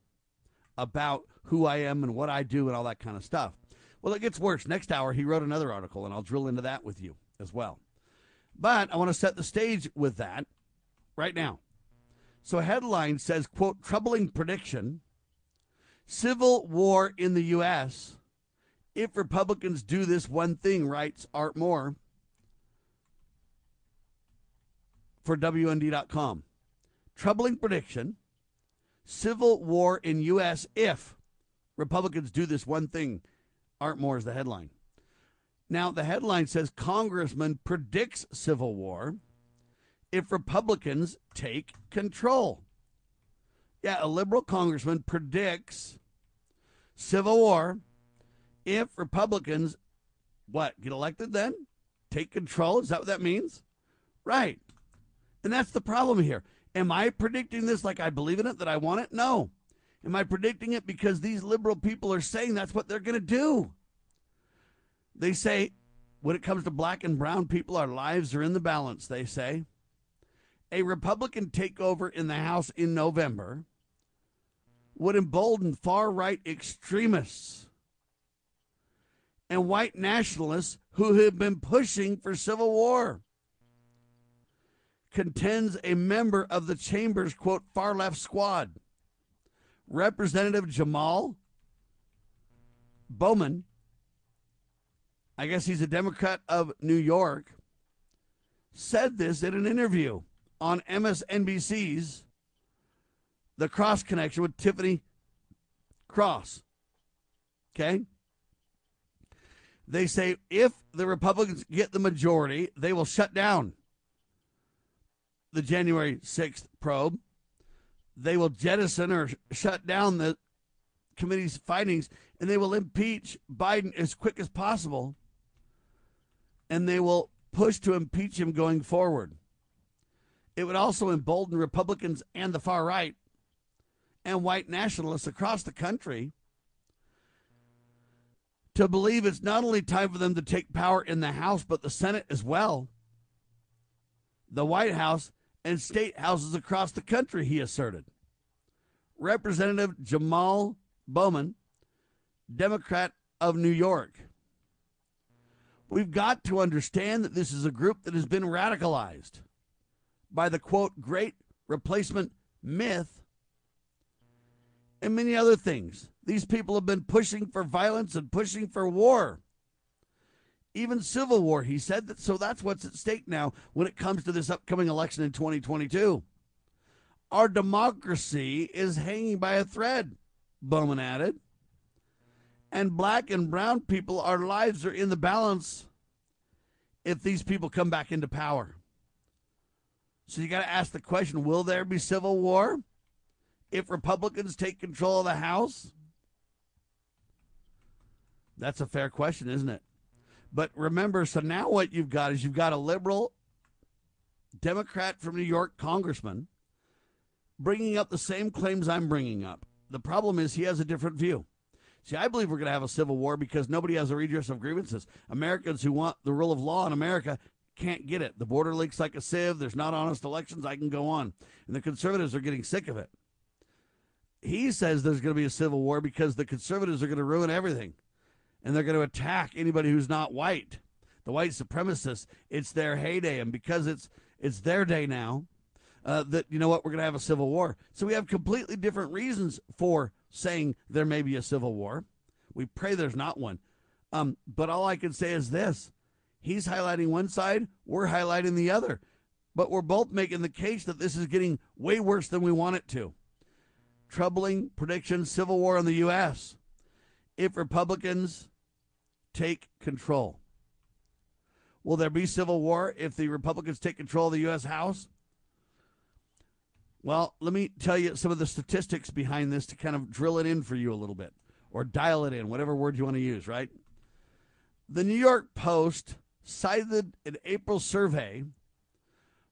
about who I am and what I do and all that kind of stuff. Well, it gets worse. Next hour, he wrote another article, and I'll drill into that with you as well. But I want to set the stage with that right now. So, headline says, quote, troubling prediction Civil war in the U.S. If Republicans do this one thing, writes Art Moore for WND.com. Troubling prediction Civil war in U.S. if Republicans do this one thing, Art Moore is the headline. Now, the headline says Congressman predicts civil war if Republicans take control. Yeah, a liberal congressman predicts civil war if Republicans, what, get elected then? Take control? Is that what that means? Right. And that's the problem here. Am I predicting this like I believe in it, that I want it? No. Am I predicting it because these liberal people are saying that's what they're going to do? They say when it comes to black and brown people, our lives are in the balance, they say. A Republican takeover in the House in November would embolden far right extremists and white nationalists who have been pushing for civil war. Contends a member of the chamber's quote far left squad. Representative Jamal Bowman, I guess he's a Democrat of New York, said this in an interview on MSNBC's The Cross Connection with Tiffany Cross. Okay? They say if the Republicans get the majority, they will shut down the January 6th probe they will jettison or shut down the committee's findings and they will impeach Biden as quick as possible and they will push to impeach him going forward. It would also embolden Republicans and the far right and white nationalists across the country to believe it's not only time for them to take power in the House, but the Senate as well. The White House and state houses across the country, he asserted. Representative Jamal Bowman, Democrat of New York. We've got to understand that this is a group that has been radicalized by the quote, great replacement myth and many other things. These people have been pushing for violence and pushing for war. Even civil war, he said that. So that's what's at stake now when it comes to this upcoming election in 2022. Our democracy is hanging by a thread, Bowman added. And black and brown people, our lives are in the balance if these people come back into power. So you got to ask the question will there be civil war if Republicans take control of the House? That's a fair question, isn't it? But remember, so now what you've got is you've got a liberal Democrat from New York congressman bringing up the same claims I'm bringing up. The problem is he has a different view. See, I believe we're going to have a civil war because nobody has a redress of grievances. Americans who want the rule of law in America can't get it. The border leaks like a sieve. There's not honest elections. I can go on. And the conservatives are getting sick of it. He says there's going to be a civil war because the conservatives are going to ruin everything and they're going to attack anybody who's not white. The white supremacists, it's their heyday, and because it's it's their day now, uh, that you know what we're going to have a civil war. So we have completely different reasons for saying there may be a civil war. We pray there's not one. Um, but all I can say is this: he's highlighting one side, we're highlighting the other, but we're both making the case that this is getting way worse than we want it to. Troubling prediction: civil war in the U.S. If Republicans take control. Will there be civil war if the Republicans take control of the U.S. House? Well, let me tell you some of the statistics behind this to kind of drill it in for you a little bit or dial it in, whatever word you want to use, right? The New York Post cited an April survey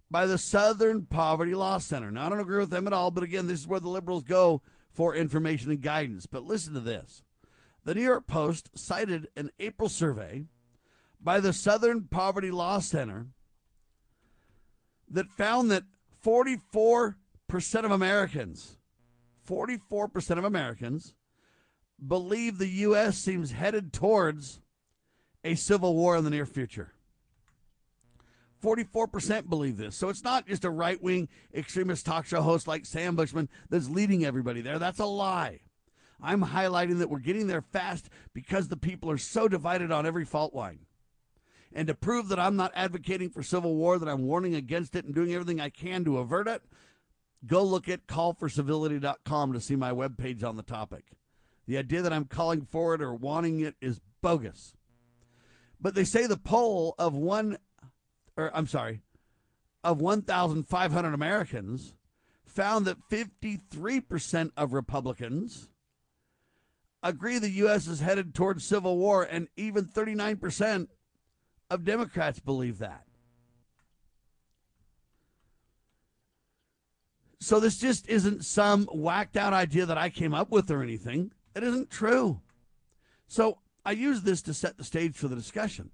by the Southern Poverty Law Center. Now, I don't agree with them at all, but again, this is where the liberals go for information and guidance. But listen to this. The New York Post cited an April survey by the Southern Poverty Law Center that found that 44% of Americans, 44% of Americans believe the U.S. seems headed towards a civil war in the near future. 44% believe this. So it's not just a right wing extremist talk show host like Sam Bushman that's leading everybody there. That's a lie. I'm highlighting that we're getting there fast because the people are so divided on every fault line. And to prove that I'm not advocating for civil war, that I'm warning against it and doing everything I can to avert it, go look at callforcivility.com to see my webpage on the topic. The idea that I'm calling for it or wanting it is bogus. But they say the poll of one, or I'm sorry, of 1,500 Americans found that 53% of Republicans agree the U.S. is headed towards civil war, and even 39% of Democrats believe that. So this just isn't some whacked out idea that I came up with or anything. It isn't true. So I use this to set the stage for the discussion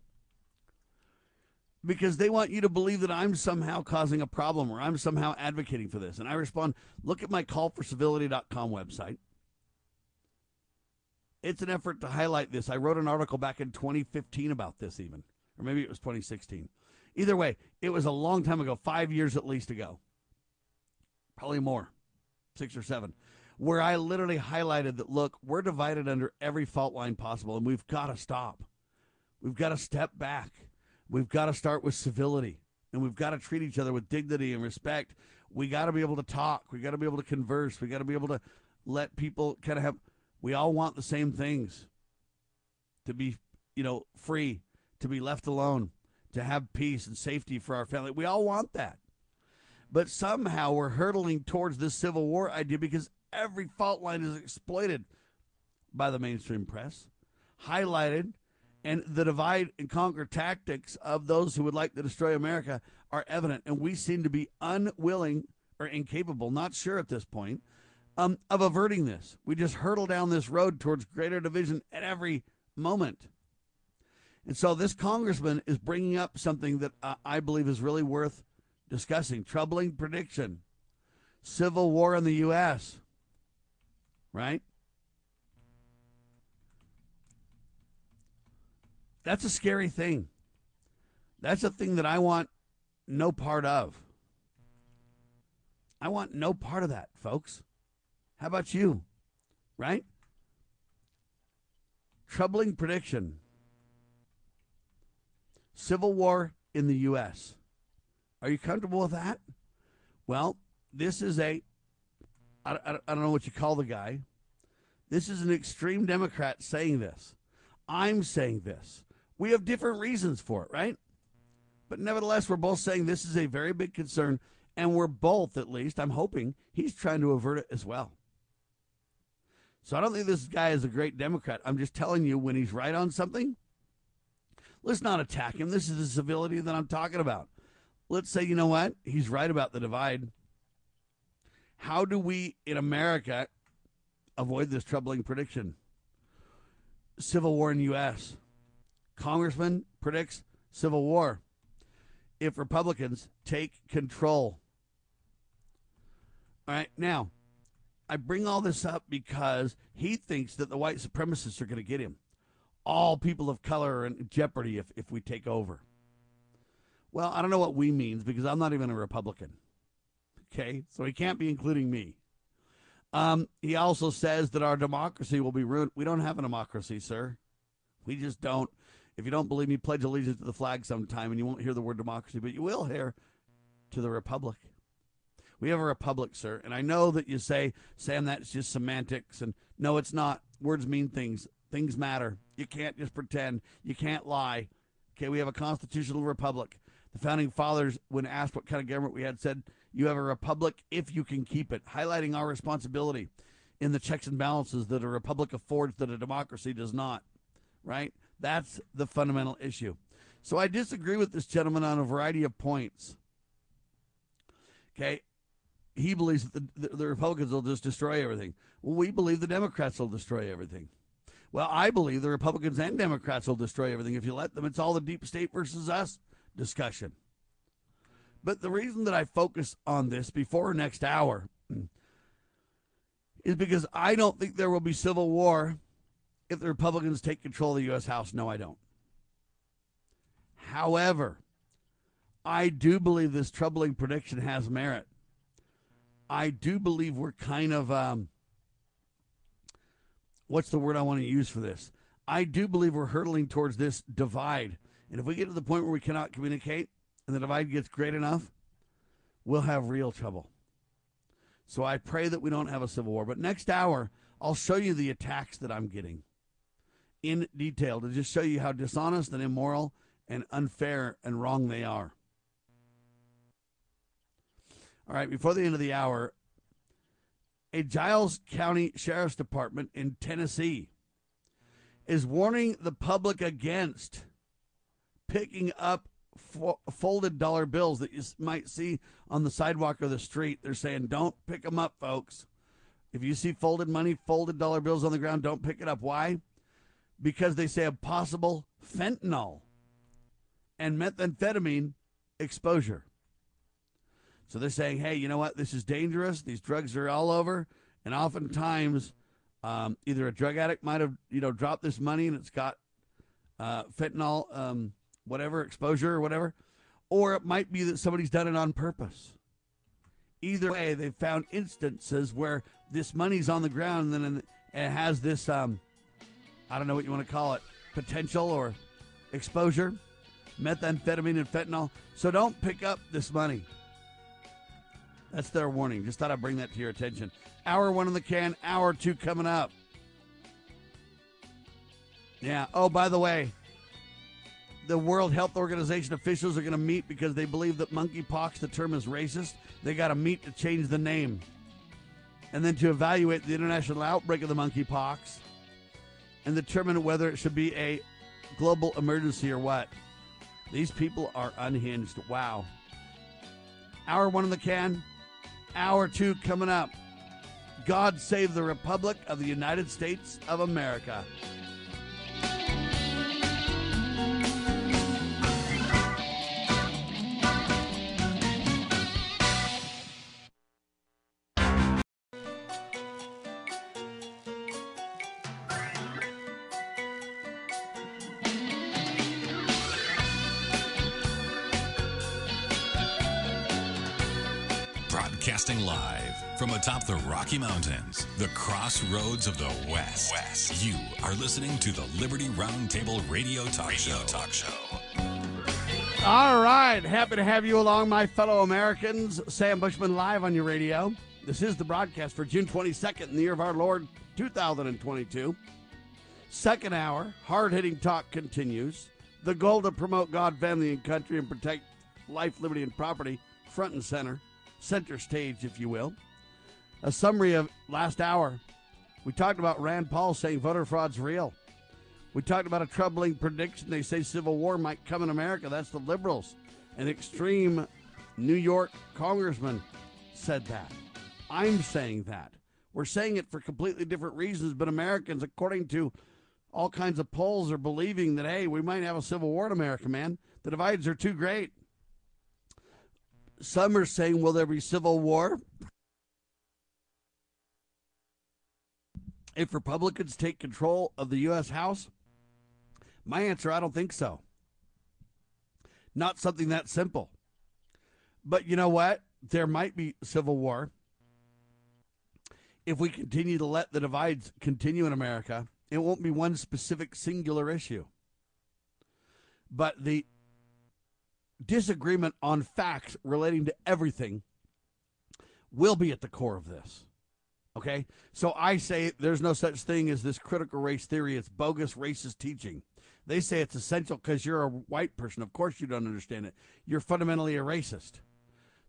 because they want you to believe that I'm somehow causing a problem or I'm somehow advocating for this. And I respond, look at my callforcivility.com website. It's an effort to highlight this. I wrote an article back in 2015 about this, even, or maybe it was 2016. Either way, it was a long time ago, five years at least ago, probably more, six or seven, where I literally highlighted that look, we're divided under every fault line possible, and we've got to stop. We've got to step back. We've got to start with civility, and we've got to treat each other with dignity and respect. We got to be able to talk. We got to be able to converse. We got to be able to let people kind of have we all want the same things to be, you know, free, to be left alone, to have peace and safety for our family. We all want that. But somehow we're hurtling towards this civil war idea because every fault line is exploited by the mainstream press, highlighted, and the divide and conquer tactics of those who would like to destroy America are evident. And we seem to be unwilling or incapable, not sure at this point, um, of averting this. We just hurtle down this road towards greater division at every moment. And so this congressman is bringing up something that uh, I believe is really worth discussing. Troubling prediction civil war in the U.S., right? That's a scary thing. That's a thing that I want no part of. I want no part of that, folks. How about you? Right? Troubling prediction Civil war in the U.S. Are you comfortable with that? Well, this is a, I, I, I don't know what you call the guy. This is an extreme Democrat saying this. I'm saying this. We have different reasons for it, right? But nevertheless, we're both saying this is a very big concern, and we're both, at least, I'm hoping, he's trying to avert it as well. So I don't think this guy is a great Democrat. I'm just telling you, when he's right on something, let's not attack him. This is the civility that I'm talking about. Let's say, you know what? He's right about the divide. How do we in America avoid this troubling prediction? Civil war in U.S. Congressman predicts civil war if Republicans take control. All right, now, I bring all this up because he thinks that the white supremacists are going to get him. All people of color are in jeopardy if, if we take over. Well, I don't know what we means because I'm not even a Republican. Okay, so he can't be including me. Um, he also says that our democracy will be ruined. We don't have a democracy, sir. We just don't. If you don't believe me, pledge allegiance to the flag sometime and you won't hear the word democracy, but you will hear to the republic. We have a republic, sir. And I know that you say, Sam, that's just semantics. And no, it's not. Words mean things, things matter. You can't just pretend, you can't lie. Okay, we have a constitutional republic. The founding fathers, when asked what kind of government we had, said, You have a republic if you can keep it, highlighting our responsibility in the checks and balances that a republic affords that a democracy does not, right? That's the fundamental issue. So I disagree with this gentleman on a variety of points. Okay. He believes that the, the, Republicans will just destroy everything. Well, we believe the Democrats will destroy everything. Well, I believe the Republicans and Democrats will destroy everything if you let them. It's all the deep state versus us discussion. But the reason that I focus on this before next hour is because I don't think there will be civil war if the Republicans take control of the U.S. House. No, I don't. However, I do believe this troubling prediction has merit. I do believe we're kind of, um, what's the word I want to use for this? I do believe we're hurtling towards this divide. And if we get to the point where we cannot communicate and the divide gets great enough, we'll have real trouble. So I pray that we don't have a civil war. But next hour, I'll show you the attacks that I'm getting in detail to just show you how dishonest and immoral and unfair and wrong they are. All right, before the end of the hour, a Giles County Sheriff's Department in Tennessee is warning the public against picking up fo- folded dollar bills that you might see on the sidewalk or the street. They're saying, don't pick them up, folks. If you see folded money, folded dollar bills on the ground, don't pick it up. Why? because they say a possible fentanyl and methamphetamine exposure. So they're saying, hey, you know what? This is dangerous. These drugs are all over. And oftentimes, um, either a drug addict might have, you know, dropped this money and it's got uh, fentanyl, um, whatever, exposure or whatever. Or it might be that somebody's done it on purpose. Either way, they've found instances where this money's on the ground and then it has this um, I don't know what you want to call it, potential or exposure, methamphetamine and fentanyl. So don't pick up this money. That's their warning. Just thought I'd bring that to your attention. Hour one in the can, hour two coming up. Yeah. Oh, by the way, the World Health Organization officials are going to meet because they believe that monkeypox, the term is racist. They got to meet to change the name. And then to evaluate the international outbreak of the monkeypox and determine whether it should be a global emergency or what. These people are unhinged. Wow. Hour one in the can, hour two coming up. God save the Republic of the United States of America. Broadcasting live from atop the Rocky Mountains, the crossroads of the West. West. You are listening to the Liberty Roundtable Radio Talk Radio Show. Talk Show. All right, happy to have you along, my fellow Americans. Sam Bushman live on your radio. This is the broadcast for June 22nd in the year of our Lord 2022. Second hour, hard hitting talk continues. The goal to promote God, family, and country and protect life, liberty, and property front and center, center stage, if you will. A summary of last hour. We talked about Rand Paul saying voter fraud's real. We talked about a troubling prediction. They say civil war might come in America. That's the liberals. An extreme New York congressman said that. I'm saying that. We're saying it for completely different reasons, but Americans, according to all kinds of polls, are believing that, hey, we might have a civil war in America, man. The divides are too great. Some are saying, will there be civil war? If Republicans take control of the U.S. House? My answer, I don't think so. Not something that simple. But you know what? There might be civil war if we continue to let the divides continue in America. It won't be one specific singular issue. But the disagreement on facts relating to everything will be at the core of this. Okay? So I say there's no such thing as this critical race theory. It's bogus racist teaching. They say it's essential because you're a white person. Of course, you don't understand it. You're fundamentally a racist.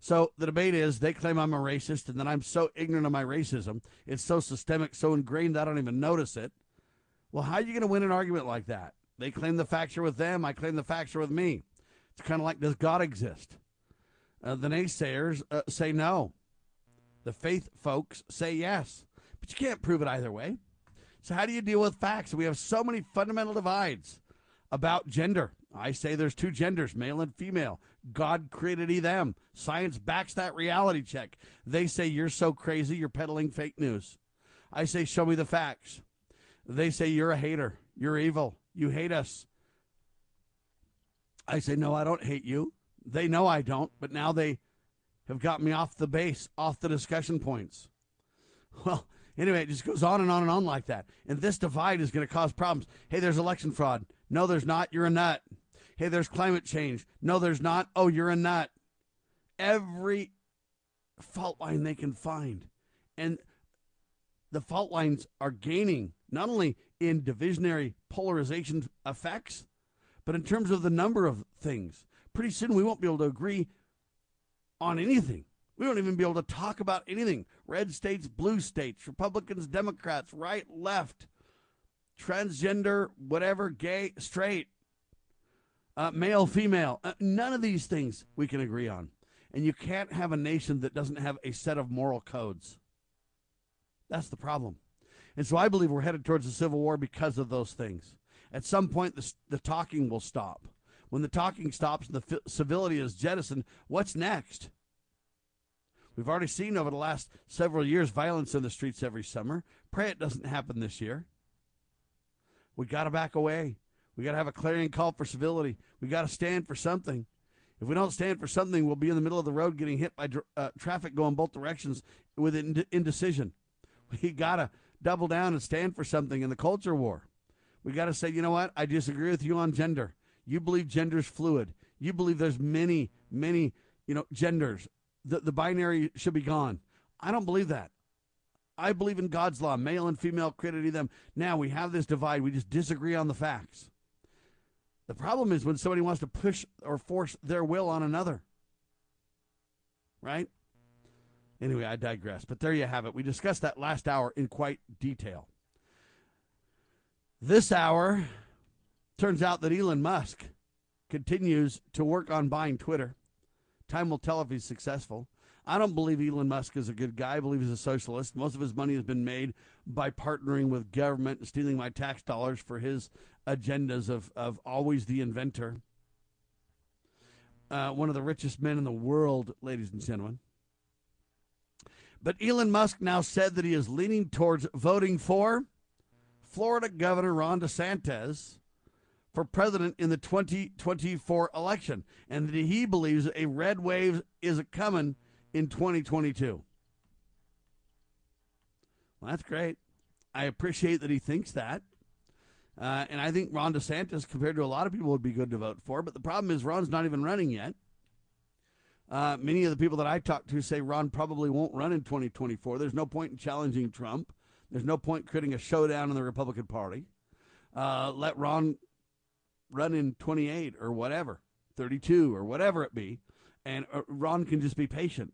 So the debate is they claim I'm a racist and that I'm so ignorant of my racism. It's so systemic, so ingrained, I don't even notice it. Well, how are you going to win an argument like that? They claim the facts are with them. I claim the facts are with me. It's kind of like, does God exist? Uh, the naysayers uh, say no. The faith folks say yes. But you can't prove it either way. So, how do you deal with facts? We have so many fundamental divides about gender. I say there's two genders, male and female. God created them. Science backs that reality check. They say you're so crazy, you're peddling fake news. I say show me the facts. They say you're a hater, you're evil, you hate us. I say no, I don't hate you. They know I don't, but now they have got me off the base, off the discussion points. Well, anyway, it just goes on and on and on like that. And this divide is going to cause problems. Hey, there's election fraud. No, there's not. You're a nut. Hey, there's climate change. No, there's not. Oh, you're a nut. Every fault line they can find. And the fault lines are gaining not only in divisionary polarization effects, but in terms of the number of things. Pretty soon we won't be able to agree on anything. We won't even be able to talk about anything. Red states, blue states, Republicans, Democrats, right, left transgender, whatever, gay, straight, uh, male, female. Uh, none of these things we can agree on. And you can't have a nation that doesn't have a set of moral codes. That's the problem. And so I believe we're headed towards a civil war because of those things. At some point, the, the talking will stop. When the talking stops and the fi- civility is jettisoned, what's next? We've already seen over the last several years violence in the streets every summer. Pray it doesn't happen this year. We got to back away. We got to have a clarion call for civility. We got to stand for something. If we don't stand for something, we'll be in the middle of the road getting hit by uh, traffic going both directions with ind- indecision. We got to double down and stand for something in the culture war. We got to say, you know what? I disagree with you on gender. You believe gender's fluid. You believe there's many, many, you know, genders. The, the binary should be gone. I don't believe that. I believe in God's law, male and female created them. Now we have this divide. We just disagree on the facts. The problem is when somebody wants to push or force their will on another. Right? Anyway, I digress. But there you have it. We discussed that last hour in quite detail. This hour turns out that Elon Musk continues to work on buying Twitter. Time will tell if he's successful. I don't believe Elon Musk is a good guy. I believe he's a socialist. Most of his money has been made by partnering with government and stealing my tax dollars for his agendas of, of always the inventor. Uh, one of the richest men in the world, ladies and gentlemen. But Elon Musk now said that he is leaning towards voting for Florida Governor Ron DeSantis for president in the 2024 election, and that he believes a red wave is coming in 2022. Well, that's great. I appreciate that he thinks that. Uh, and I think Ron DeSantis, compared to a lot of people, would be good to vote for. But the problem is, Ron's not even running yet. Uh, many of the people that I talk to say Ron probably won't run in 2024. There's no point in challenging Trump. There's no point creating a showdown in the Republican Party. Uh, let Ron run in 28 or whatever, 32 or whatever it be, and uh, Ron can just be patient.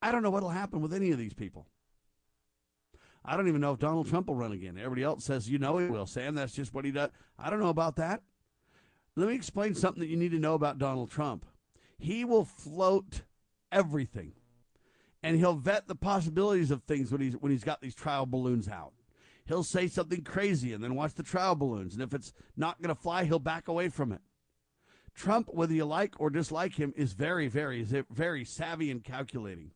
I don't know what'll happen with any of these people. I don't even know if Donald Trump will run again. Everybody else says, you know, he will. Sam, that's just what he does. I don't know about that. Let me explain something that you need to know about Donald Trump. He will float everything, and he'll vet the possibilities of things when he's when he's got these trial balloons out. He'll say something crazy and then watch the trial balloons, and if it's not going to fly, he'll back away from it. Trump, whether you like or dislike him, is very, very, very savvy and calculating.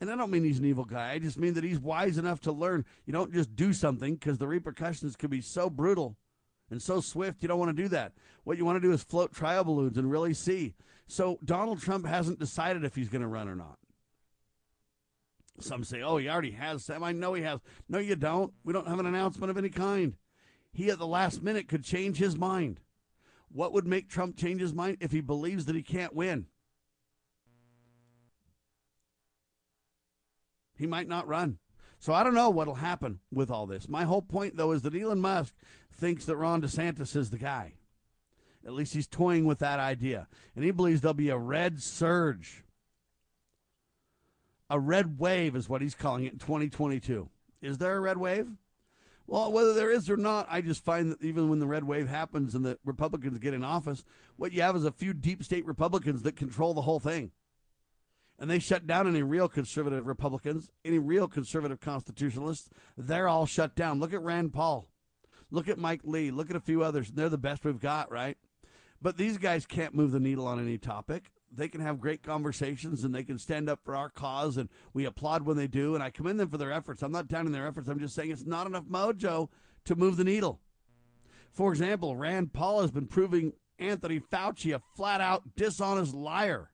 And I don't mean he's an evil guy. I just mean that he's wise enough to learn. You don't just do something because the repercussions could be so brutal and so swift. You don't want to do that. What you want to do is float trial balloons and really see. So Donald Trump hasn't decided if he's going to run or not. Some say, oh, he already has, Sam. I know he has. No, you don't. We don't have an announcement of any kind. He, at the last minute, could change his mind. What would make Trump change his mind if he believes that he can't win? He might not run. So I don't know what'll happen with all this. My whole point, though, is that Elon Musk thinks that Ron DeSantis is the guy. At least he's toying with that idea. And he believes there'll be a red surge. A red wave is what he's calling it in 2022. Is there a red wave? Well, whether there is or not, I just find that even when the red wave happens and the Republicans get in office, what you have is a few deep state Republicans that control the whole thing. And they shut down any real conservative Republicans, any real conservative constitutionalists. They're all shut down. Look at Rand Paul. Look at Mike Lee. Look at a few others. They're the best we've got, right? But these guys can't move the needle on any topic. They can have great conversations and they can stand up for our cause, and we applaud when they do. And I commend them for their efforts. I'm not downing their efforts. I'm just saying it's not enough mojo to move the needle. For example, Rand Paul has been proving Anthony Fauci a flat out dishonest liar,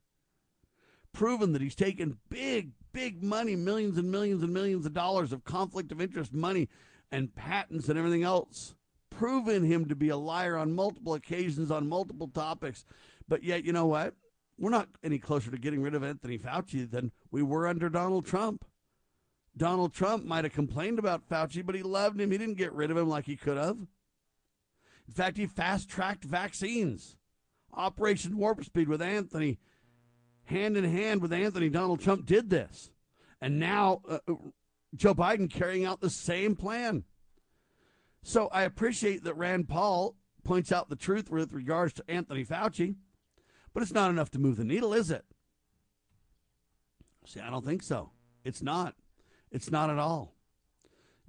proven that he's taken big, big money, millions and millions and millions of dollars of conflict of interest money and patents and everything else proven him to be a liar on multiple occasions on multiple topics. But yet, you know what? We're not any closer to getting rid of Anthony Fauci than we were under Donald Trump. Donald Trump might have complained about Fauci, but he loved him. He didn't get rid of him like he could have. In fact, he fast tracked vaccines. Operation Warp Speed with Anthony, hand in hand with Anthony, Donald Trump did this. And now uh, uh Joe Biden carrying out the same plan. So I appreciate that Rand Paul points out the truth with regards to Anthony Fauci, but it's not enough to move the needle, is it? See, I don't think so. It's not. It's not at all.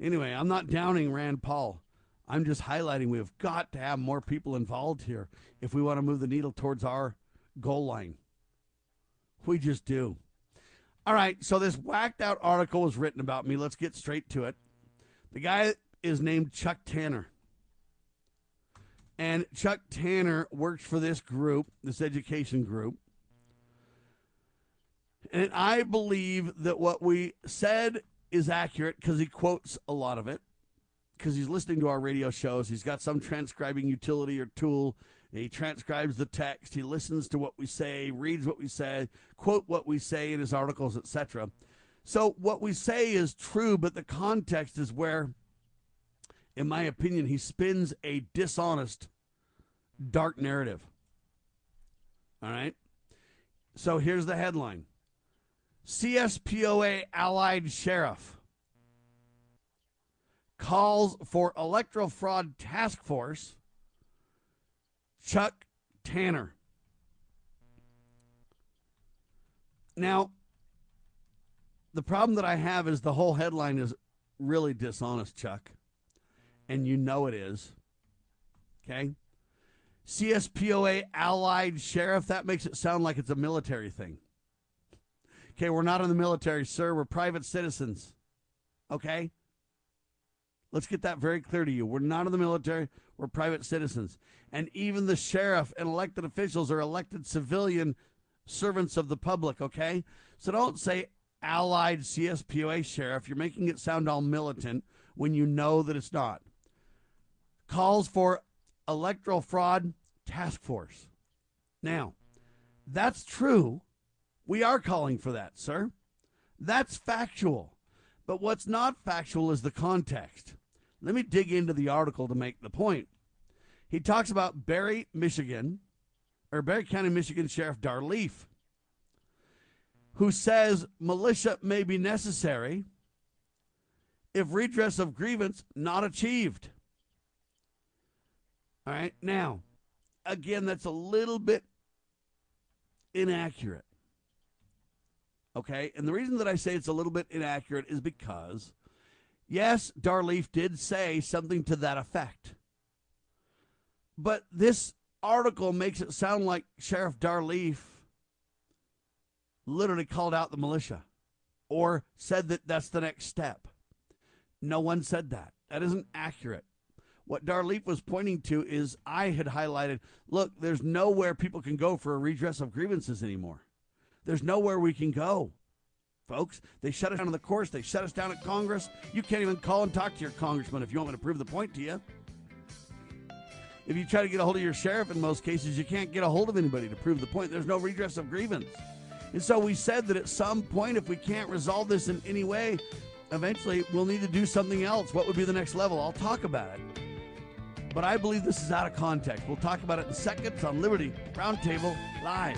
Anyway, I'm not downing Rand Paul. I'm just highlighting we've got to have more people involved here if we want to move the needle towards our goal line. We just do. All right, so this whacked out article was written about me. Let's get straight to it. The guy is named Chuck Tanner. And Chuck Tanner works for this group, this education group. And I believe that what we said is accurate because he quotes a lot of it, because he's listening to our radio shows. He's got some transcribing utility or tool. He transcribes the text. He listens to what we say, reads what we say, quote what we say in his articles, etc. So what we say is true, but the context is where in my opinion, he spins a dishonest, dark narrative. All right? So here's the headline CSPOA allied sheriff calls for electoral fraud task force Chuck Tanner. Now, the problem that I have is the whole headline is really dishonest, Chuck and you know it is. Okay? CSPOA allied sheriff, that makes it sound like it's a military thing. Okay, we're not in the military, sir. We're private citizens. Okay? Let's get that very clear to you. We're not in the military, we're private citizens. And even the sheriff and elected officials are elected civilian servants of the public, okay? So don't say allied CSPOA sheriff. You're making it sound all militant when you know that it's not. Calls for electoral fraud task force. Now, that's true. We are calling for that, sir. That's factual. But what's not factual is the context. Let me dig into the article to make the point. He talks about Barry, Michigan, or Barry County, Michigan Sheriff Dar Leaf, who says militia may be necessary if redress of grievance not achieved. All right, now, again, that's a little bit inaccurate. Okay, and the reason that I say it's a little bit inaccurate is because, yes, Dar Leaf did say something to that effect. But this article makes it sound like Sheriff Dar Leaf literally called out the militia or said that that's the next step. No one said that. That isn't accurate. What Dar Leaf was pointing to is I had highlighted look, there's nowhere people can go for a redress of grievances anymore. There's nowhere we can go, folks. They shut us down in the courts, they shut us down at Congress. You can't even call and talk to your congressman if you want me to prove the point to you. If you try to get a hold of your sheriff, in most cases, you can't get a hold of anybody to prove the point. There's no redress of grievance. And so we said that at some point, if we can't resolve this in any way, eventually we'll need to do something else. What would be the next level? I'll talk about it. But I believe this is out of context. We'll talk about it in seconds on Liberty Roundtable Live.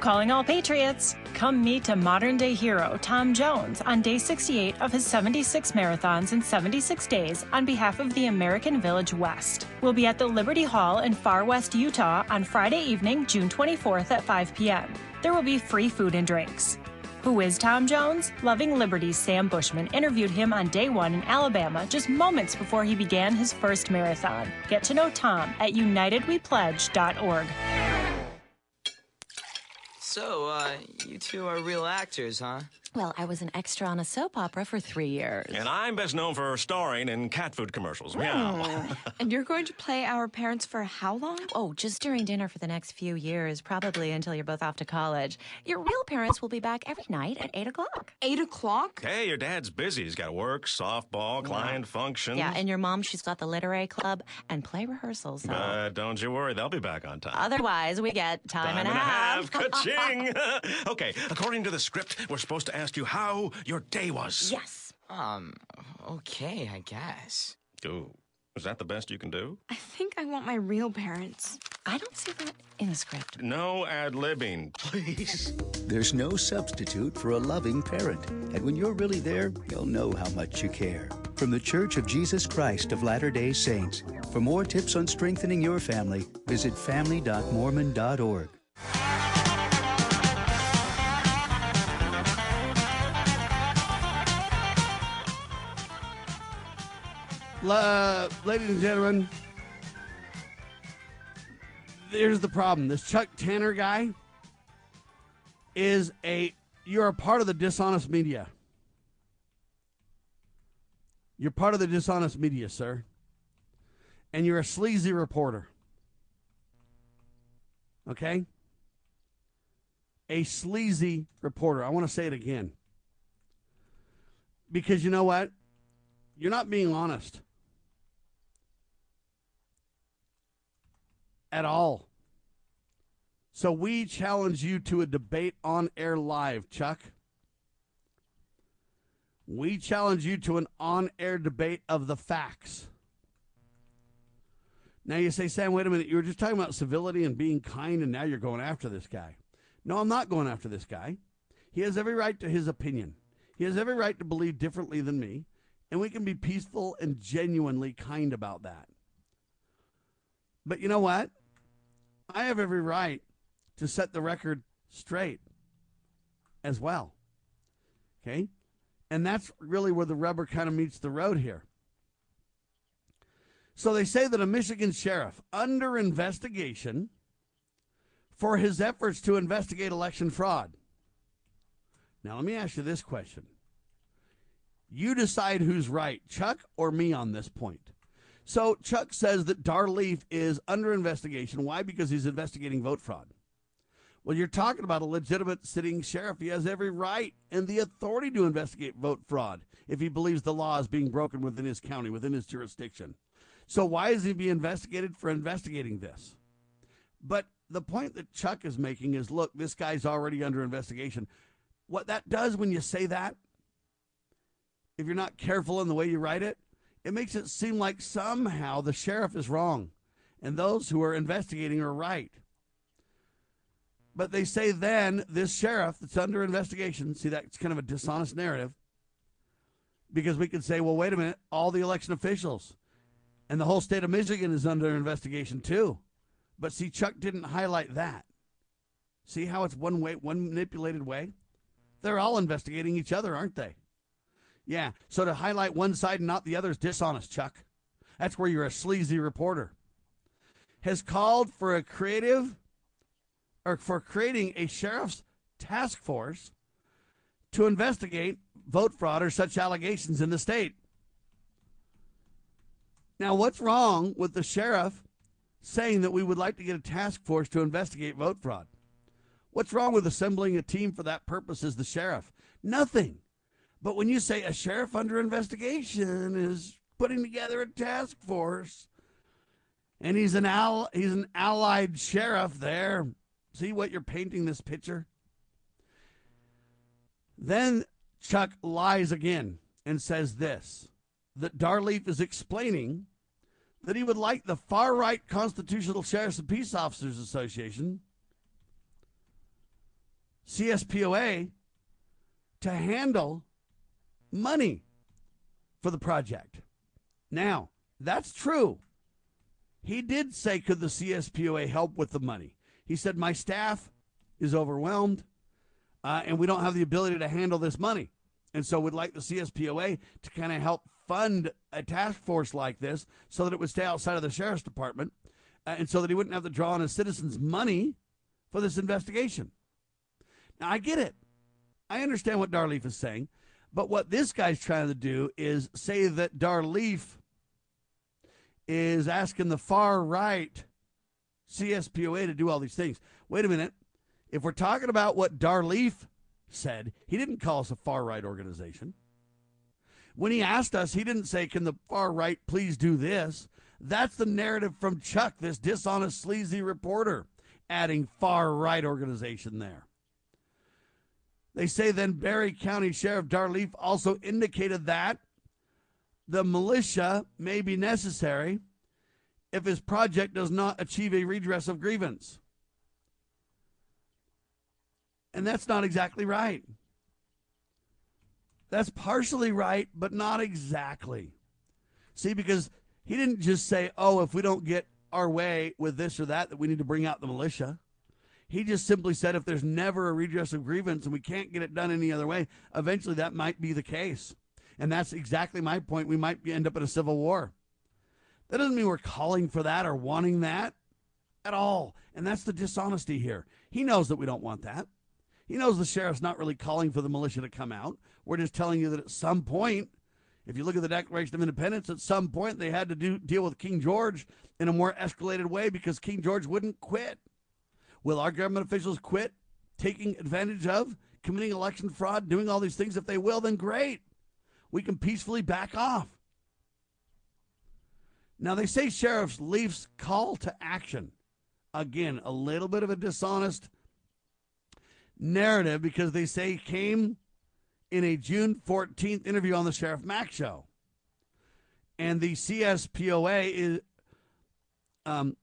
Calling all Patriots. Come meet a modern day hero, Tom Jones, on day 68 of his 76 marathons in 76 days on behalf of the American Village West. We'll be at the Liberty Hall in Farr West, Utah on Friday evening, June 24th at 5 p.m. There will be free food and drinks. Who is Tom Jones? Loving Liberty's Sam Bushman interviewed him on day one in Alabama just moments before he began his first marathon. Get to know Tom at unitedwepledge.org. So, uh, you two are real actors, huh? Well, I was an extra on a soap opera for three years. And I'm best known for starring in cat food commercials. Meow. and you're going to play our parents for how long? Oh, just during dinner for the next few years, probably until you're both off to college. Your real parents will be back every night at 8 o'clock. 8 o'clock? Hey, your dad's busy. He's got work, softball, client functions. Yeah, and your mom, she's got the literary club and play rehearsals. So. Uh, don't you worry, they'll be back on time. Otherwise, we get time, Time and, a half. Ka-ching! okay, according to the script, we're supposed to ask you how your day was. Yes. Um, okay, I guess. Ooh, is that the best you can do? I think I want my real parents. I don't see that in the script. No ad-libbing, please. There's no substitute for a loving parent. And when you're really there, you'll know how much you care. From the Church of Jesus Christ of Latter day Saints. For more tips on strengthening your family, visit family.mormon.org. Uh, ladies and gentlemen, here's the problem. This Chuck Tanner guy is a you're a part of the dishonest media. You're part of the dishonest media, sir. And you're a sleazy reporter. Okay? A sleazy reporter. I want to say it again. Because you know what? You're not being honest. At all. So we challenge you to a debate on air live, Chuck. We challenge you to an on air debate of the facts. Now you say, Sam, wait a minute. You were just talking about civility and being kind, and now you're going after this guy. No, I'm not going after this guy. He has every right to his opinion. He has every right to believe differently than me, and we can be peaceful and genuinely kind about that. But you know what? I have every right to set the record straight as well. Okay? And that's really where the rubber kind of meets the road here. So they say that a Michigan sheriff under investigation for his efforts to investigate election fraud. Now, let me ask you this question. You decide who's right, Chuck or me on this point. So Chuck says that Dar Leaf is under investigation. Why? Because he's investigating vote fraud. Well, you're talking about a legitimate sitting sheriff. He has every right and the authority to investigate vote fraud if he believes the law is being broken within his county, within his jurisdiction. So why is he being investigated for investigating this? But the point that Chuck is making is look, this guy's already under investigation. What that does when you say that, if you're not careful in the way you write it, it makes it seem like somehow the sheriff is wrong and those who are investigating are right. But they say then this sheriff that's under investigation, see, that's kind of a dishonest narrative because we could say, well, wait a minute, all the election officials and the whole state of Michigan is under investigation too. But see, Chuck didn't highlight that. See how it's one way, one manipulated way? They're all investigating each other, aren't they? Yeah. So to highlight one side and not the other is dishonest, Chuck. That's where you're a sleazy reporter. Has called for a creative or for creating a sheriff's task force to investigate vote fraud or such allegations in the state. Now, what's wrong with the sheriff saying that we would like to get a task force to investigate vote fraud? What's wrong with assembling a team for that purpose as the sheriff? Nothing. But when you say a sheriff under investigation is putting together a task force and he's an al- he's an allied sheriff there, see what you're painting this picture? Then Chuck lies again and says this that Dar Leaf is explaining that he would like the far right Constitutional Sheriffs and Peace Officers Association, CSPOA, to handle money for the project. Now, that's true. He did say, could the CSPOA help with the money? He said, my staff is overwhelmed uh, and we don't have the ability to handle this money. And so we'd like the CSPOA to kind of help fund a task force like this so that it would stay outside of the sheriff's department uh, and so that he wouldn't have to draw on his citizens' money for this investigation. Now, I get it. I understand what Dar Leaf is saying. But what this guy's trying to do is say that Dar Leaf is asking the far right CSPOA to do all these things. Wait a minute. If we're talking about what Dar Leaf said, he didn't call us a far right organization. When he asked us, he didn't say, Can the far right please do this? That's the narrative from Chuck, this dishonest, sleazy reporter, adding far right organization there. They say then Barry County Sheriff Dar Leaf also indicated that the militia may be necessary if his project does not achieve a redress of grievance. And that's not exactly right. That's partially right, but not exactly. See, because he didn't just say, oh, if we don't get our way with this or that, that we need to bring out the militia. He just simply said if there's never a redress of grievance and we can't get it done any other way, eventually that might be the case. And that's exactly my point. We might end up in a civil war. That doesn't mean we're calling for that or wanting that at all. And that's the dishonesty here. He knows that we don't want that. He knows the sheriff's not really calling for the militia to come out. We're just telling you that at some point, if you look at the Declaration of Independence, at some point they had to do, deal with King George in a more escalated way because King George wouldn't quit. Will our government officials quit taking advantage of committing election fraud, doing all these things? If they will, then great. We can peacefully back off. Now, they say Sheriff Leaf's call to action. Again, a little bit of a dishonest narrative because they say came in a June 14th interview on the Sheriff Mack show. And the CSPOA is um,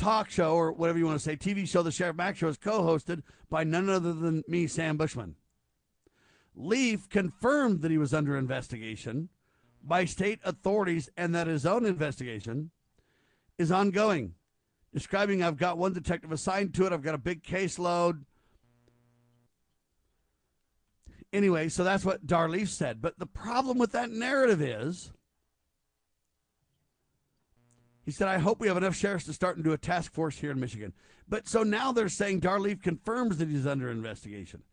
talk show or whatever you want to say, TV show, the Sheriff Mack show is co-hosted by none other than me, Sam Bushman. Leaf confirmed that he was under investigation by state authorities and that his own investigation is ongoing. describing I've got one detective assigned to it. I've got a big caseload. Anyway, so that's what Dar Leaf said. But the problem with that narrative is he said, I hope we have enough sheriffs to start and do a task force here in Michigan. But so now they're saying Dar Leaf confirms that he's under investigation.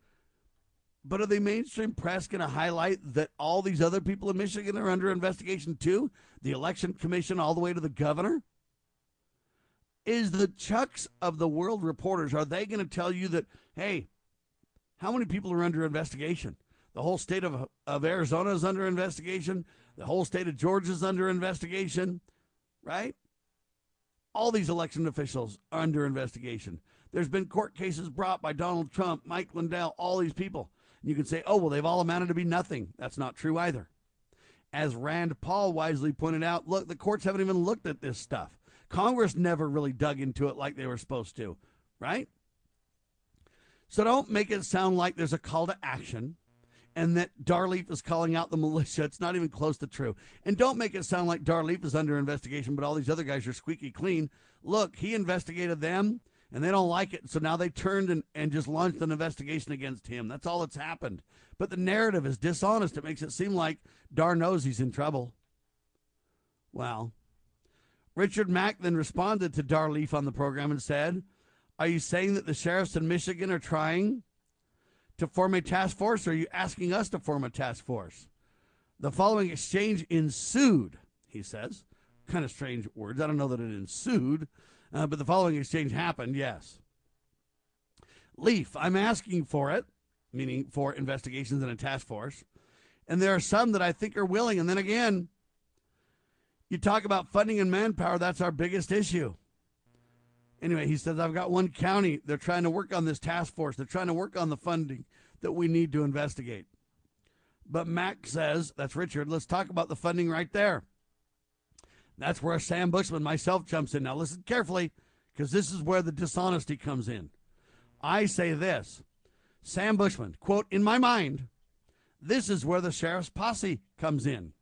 But are the mainstream press going to highlight that all these other people in Michigan are under investigation too? The election commission, all the way to the governor? Is the chucks of the world reporters, are they going to tell you that, hey, how many people are under investigation? The whole state of, of Arizona is under investigation. The whole state of Georgia is under investigation, right? All these election officials are under investigation. There's been court cases brought by Donald Trump, Mike Lindell, all these people. You can say, oh, well, they've all amounted to be nothing. That's not true either. As Rand Paul wisely pointed out, look, the courts haven't even looked at this stuff. Congress never really dug into it like they were supposed to, right? So don't make it sound like there's a call to action and that Dar Leaf is calling out the militia. It's not even close to true. And don't make it sound like Dar Leaf is under investigation, but all these other guys are squeaky clean. Look, he investigated them and they don't like it. So now they turned and, and just launched an investigation against him. That's all that's happened. But the narrative is dishonest. It makes it seem like Dar knows he's in trouble. Well, Richard Mack then responded to Dar Leaf on the program and said, Are you saying that the sheriffs in Michigan are trying to form a task force, or are you asking us to form a task force? The following exchange ensued, he says. Kind of strange words. I don't know that it ensued. Uh, but the following exchange happened, yes. Leaf, I'm asking for it, meaning for investigations in a task force. And there are some that I think are willing. And then again, you talk about funding and manpower, that's our biggest issue. Anyway, he says, I've got one county. They're trying to work on this task force. They're trying to work on the funding that we need to investigate. But Mack says, that's Richard, let's talk about the funding right there. That's where Sam Bushman, myself, jumps in. Now, listen carefully, because this is where the dishonesty comes in. I say this Sam Bushman, quote, in my mind, this is where the sheriff's posse comes in.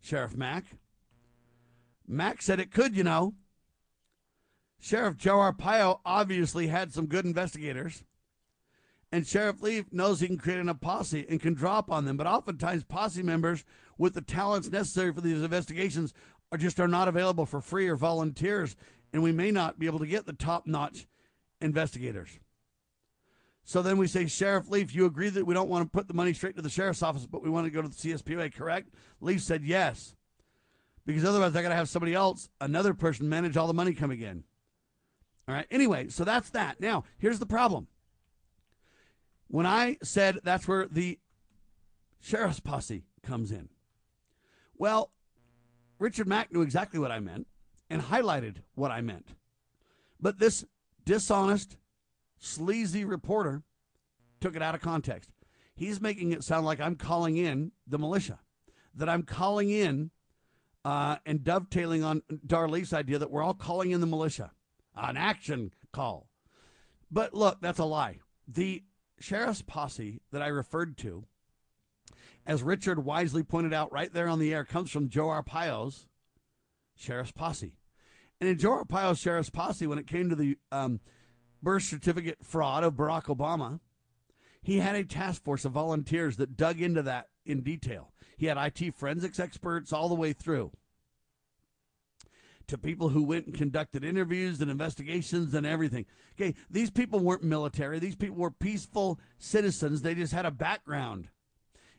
Sheriff Mack. Mack said it could, you know. Sheriff Joe Arpaio obviously had some good investigators. And Sheriff Leaf knows he can create a posse and can drop on them. But oftentimes, posse members with the talents necessary for these investigations are just are not available for free or volunteers, and we may not be able to get the top notch investigators. So then we say, Sheriff Leaf, you agree that we don't want to put the money straight to the sheriff's office, but we want to go to the CSPOA, correct? Leaf said yes. Because otherwise, I got to have somebody else, another person, manage all the money coming in. All right. Anyway, so that's that. Now, here's the problem. When I said that's where the sheriff's posse comes in, well, Richard Mack knew exactly what I meant and highlighted what I meant. But this dishonest, sleazy reporter took it out of context. He's making it sound like I'm calling in the militia, that I'm calling in uh, and dovetailing on Dar Leaf's idea that we're all calling in the militia, an action call. But look, that's a lie. The sheriff's posse that I referred to as Richard wisely pointed out right there on the air, comes from Joe Arpaio's sheriff's posse. And in Joe Arpaio's sheriff's posse, when it came to the um, birth certificate fraud of Barack Obama, he had a task force of volunteers that dug into that in detail. He had IT forensics experts all the way through to people who went and conducted interviews and investigations and everything. Okay, these people weren't military, these people were peaceful citizens. They just had a background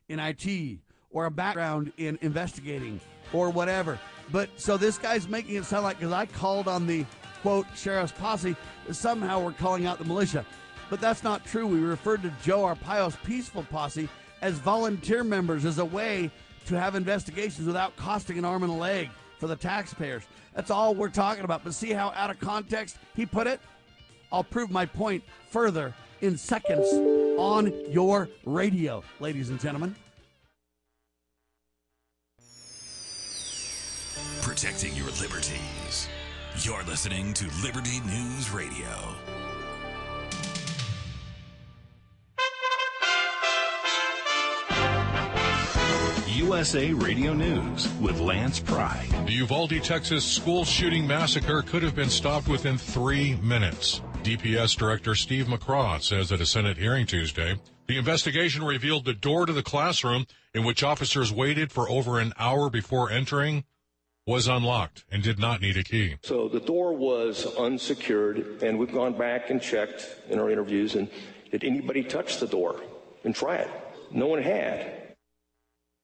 in IT or a background in investigating or whatever. But so this guy's making it sound like because I called on the quote sheriff's posse, somehow we're calling out the militia. But that's not true. We referred to Joe Arpaio's peaceful posse as volunteer members as a way to have investigations without costing an arm and a leg for the taxpayers. That's all we're talking about. But see how out of context he put it? I'll prove my point further in seconds on your radio, ladies and gentlemen. Protecting your liberties. You're listening to Liberty News Radio. USA Radio News with Lance Pry. The Uvalde, Texas school shooting massacre could have been stopped within three minutes. DPS Director Steve McCraw says at a Senate hearing Tuesday the investigation revealed the door to the classroom in which officers waited for over an hour before entering was unlocked and did not need a key. So the door was unsecured, and we've gone back and checked in our interviews, and did anybody touch the door and try it? No one had.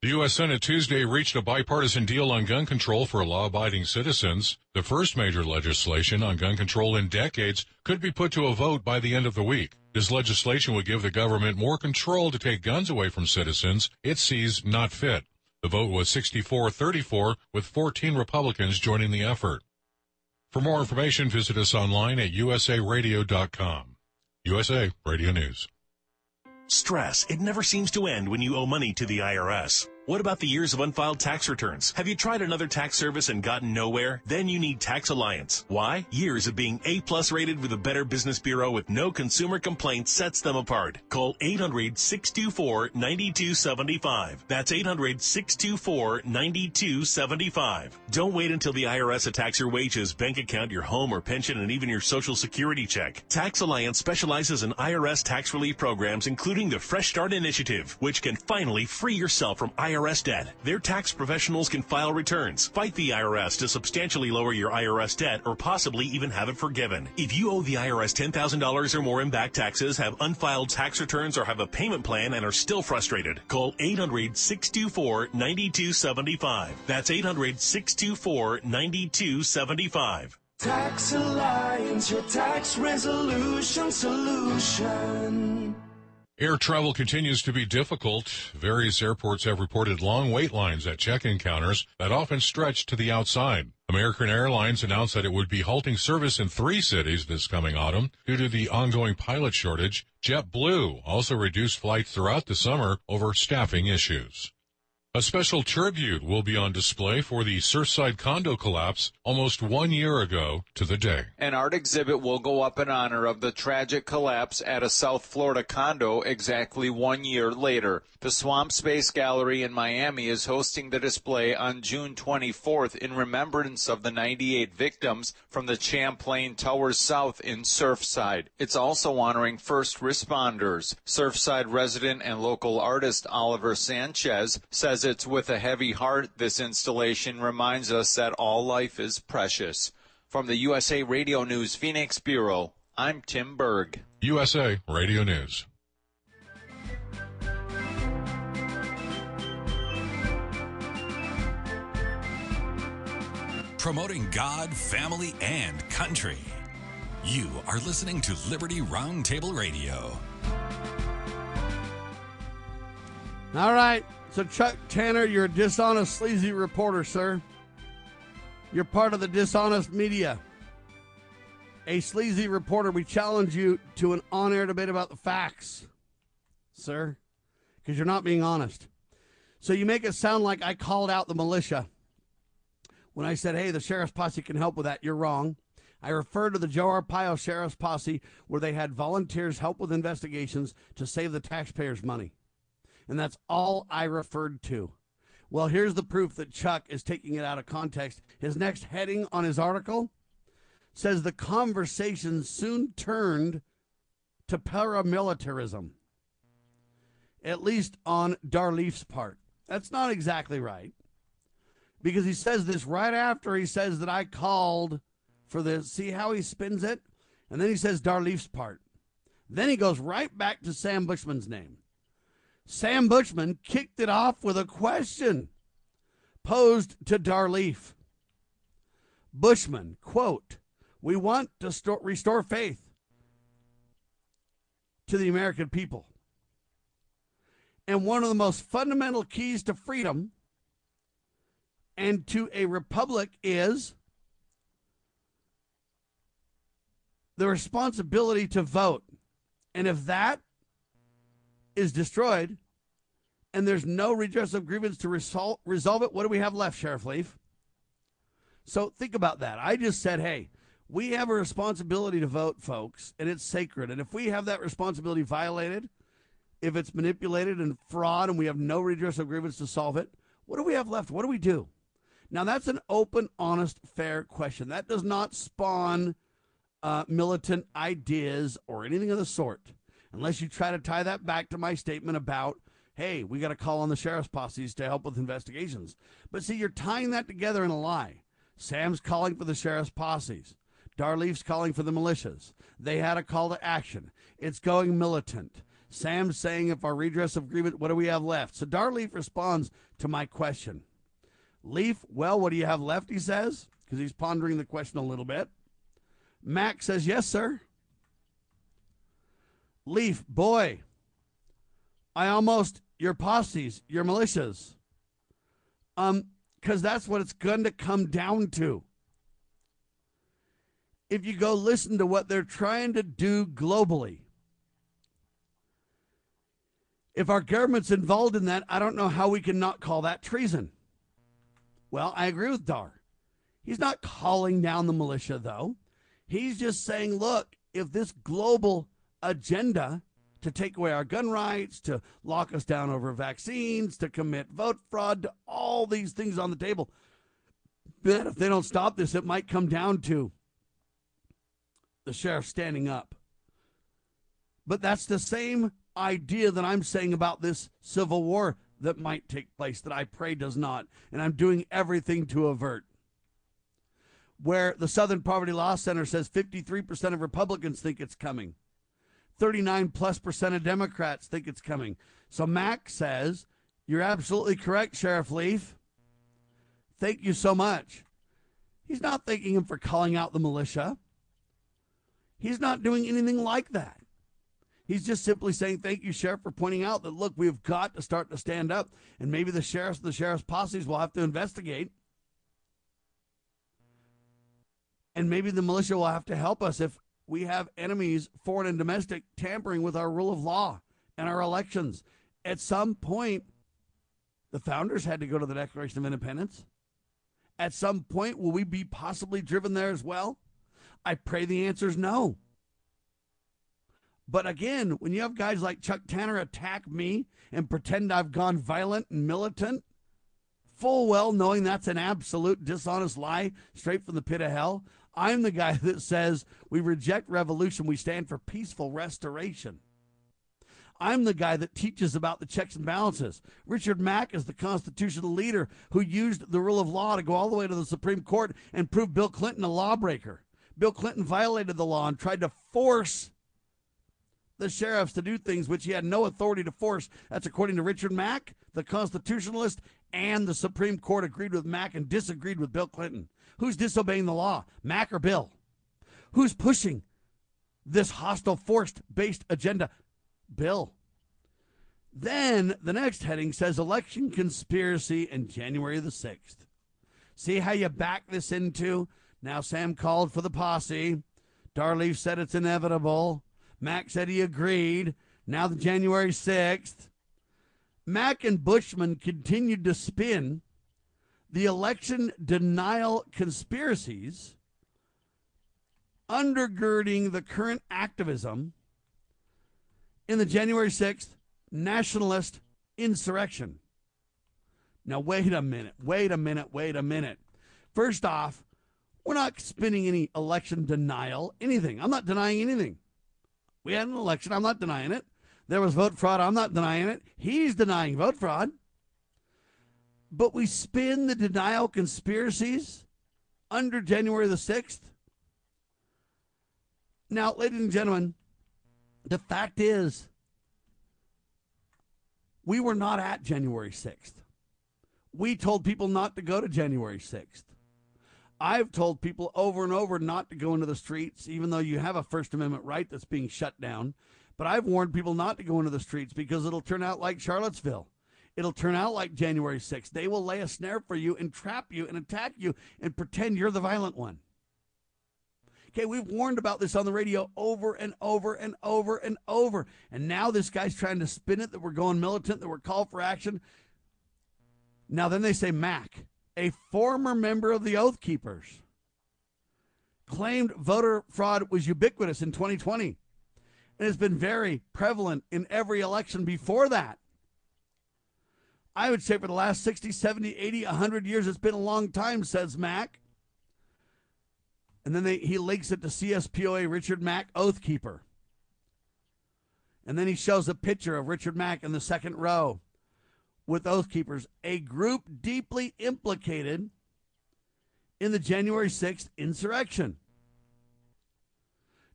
The U.S. Senate Tuesday reached a bipartisan deal on gun control for law abiding citizens. The first major legislation on gun control in decades could be put to a vote by the end of the week. This legislation would give the government more control to take guns away from citizens it sees not fit. The vote was 64 34, with 14 Republicans joining the effort. For more information, visit us online at usaradio.com. USA Radio News. Stress. It never seems to end when you owe money to the IRS. What about the years of unfiled tax returns? Have you tried another tax service and gotten nowhere? Then you need Tax Alliance. Why? Years of being A plus rated with a Better Business Bureau with no consumer complaints sets them apart. Call 800-624-9275. That's 800-624-9275. Don't wait until the IRS attacks your wages, bank account, your home or pension, and even your social security check. Tax Alliance specializes in IRS tax relief programs, including the Fresh Start Initiative, which can finally free yourself from IRS IRS debt. Their tax professionals can file returns, fight the IRS to substantially lower your IRS debt, or possibly even have it forgiven. If you owe the IRS $10,000 or more in back taxes, have unfiled tax returns, or have a payment plan and are still frustrated, call 800-624-9275. That's 800-624-9275. Tax Alliance, your tax resolution solution. Air travel continues to be difficult. Various airports have reported long wait lines at check-in counters that often stretch to the outside. American Airlines announced that it would be halting service in three cities this coming autumn due to the ongoing pilot shortage. JetBlue also reduced flights throughout the summer over staffing issues. A special tribute will be on display for the Surfside condo collapse almost one year ago to the day. An art exhibit will go up in honor of the tragic collapse at a South Florida condo exactly one year later. The Swamp Space Gallery in Miami is hosting the display on June 24th in remembrance of the 98 victims from the Champlain Towers South in Surfside. It's also honoring first responders. Surfside resident and local artist Oliver Sanchez says it's with a heavy heart this installation reminds us that all life is precious. From the USA Radio News Phoenix Bureau, I'm Tim Berg. USA Radio News. Promoting God, family, and country. You are listening to Liberty Roundtable Radio. All right. So, Chuck Tanner, you're a dishonest, sleazy reporter, sir. You're part of the dishonest media. A sleazy reporter, we challenge you to an on air debate about the facts, sir, because you're not being honest. So, you make it sound like I called out the militia when I said, hey, the sheriff's posse can help with that. You're wrong. I refer to the Joe Arpaio Sheriff's Posse, where they had volunteers help with investigations to save the taxpayers' money. And that's all I referred to. Well, here's the proof that Chuck is taking it out of context. His next heading on his article says the conversation soon turned to paramilitarism, at least on Dar Leaf's part. That's not exactly right because he says this right after he says that I called for this. See how he spins it? And then he says Dar Leaf's part. Then he goes right back to Sam Bushman's name. Sam Bushman kicked it off with a question posed to Dar Leaf. Bushman, quote, we want to sto- restore faith to the American people. And one of the most fundamental keys to freedom and to a republic is the responsibility to vote. And if that is destroyed and there's no redress of grievance to resol- resolve it, what do we have left, Sheriff Leaf? So think about that. I just said, hey, we have a responsibility to vote, folks, and it's sacred. And if we have that responsibility violated, if it's manipulated and fraud and we have no redress of grievance to solve it, What do we have left? What do we do? Now, that's an open, honest, fair question. That does not spawn uh, militant ideas or anything of the sort, unless you try to tie that back to my statement about, hey, we got to call on the sheriff's posses to help with investigations. But see, you're tying that together in a lie. Sam's calling for the sheriff's posses. Dar Leaf's calling for the militias. They had a call to action. It's going militant. Sam's saying, if our redress of agreement, what do we have left? So Dar Leaf responds to my question. Leaf, well, what do you have left? He says, because he's pondering the question a little bit. Mack says, yes, sir. Leaf, boy, I almost, your posses, your militias. Um, because that's what it's going to come down to. If you go listen to what they're trying to do globally, if our government's involved in that, I don't know how we can not call that treason. Well, I agree with Dar. He's not calling down the militia, though. He's just saying, look, if this global agenda to take away our gun rights, to lock us down over vaccines, to commit vote fraud, to all these things on the table, that if they don't stop this, it might come down to the sheriff standing up. But that's the same idea that I'm saying about this civil war that might take place that I pray does not. And I'm doing everything to avert. Where the Southern Poverty Law Center says 53% of Republicans think it's coming, 39 plus percent of Democrats think it's coming. So Mack says, You're absolutely correct, Sheriff Leaf. Thank you so much. He's not thanking him for calling out the militia. He's not doing anything like that. He's just simply saying, Thank you, Sheriff, for pointing out that, look, we've got to start to stand up, and maybe the sheriffs and the sheriff's posses will have to investigate. And maybe the militia will have to help us if we have enemies, foreign and domestic, tampering with our rule of law and our elections. At some point, the founders had to go to the Declaration of Independence. At some point, will we be possibly driven there as well? I pray the answer is no. But again, when you have guys like Chuck Tanner attack me and pretend I've gone violent and militant, full well knowing that's an absolute dishonest lie straight from the pit of hell, I'm the guy that says we reject revolution, we stand for peaceful restoration. I'm the guy that teaches about the checks and balances. Richard Mack is the constitutional leader who used the rule of law to go all the way to the Supreme Court and prove Bill Clinton a lawbreaker. Bill Clinton violated the law and tried to force the sheriffs to do things which he had no authority to force. That's according to Richard Mack, the constitutionalist, and the Supreme Court agreed with Mack and disagreed with Bill Clinton. Who's disobeying the law, Mack or Bill? Who's pushing this hostile, forced based agenda? Bill. Then the next heading says election conspiracy in January the 6th. See how you back this into? Now, Sam called for the posse. Dar Leaf said it's inevitable. Mack said he agreed. Now, the January 6th. Mack and Bushman continued to spin the election denial conspiracies undergirding the current activism in the January 6th nationalist insurrection. Now, wait a minute, wait a minute, wait a minute. First off, we're not spinning any election denial, anything. I'm not denying anything. We had an election. I'm not denying it. There was vote fraud. I'm not denying it. He's denying vote fraud. But we spin the denial conspiracies under January the 6th. Now, ladies and gentlemen, the fact is, we were not at January 6th. We told people not to go to January 6th. I've told people over and over not to go into the streets, even though you have a First Amendment right that's being shut down. But I've warned people not to go into the streets because it'll turn out like Charlottesville. It'll turn out like January 6th. They will lay a snare for you and trap you and attack you and pretend you're the violent one. Okay, we've warned about this on the radio over and over and over and over. And now this guy's trying to spin it that we're going militant, that we're called for action. Now, then they say Mack, a former member of the Oath Keepers, claimed voter fraud was ubiquitous in 2020 and has been very prevalent in every election before that. I would say for the last 60, 70, 80, 100 years, it's been a long time, says Mack. And then they, he links it to CSPOA Richard Mack, Oathkeeper. And then he shows a picture of Richard Mack in the second row with Oathkeepers, a group deeply implicated in the January 6th insurrection.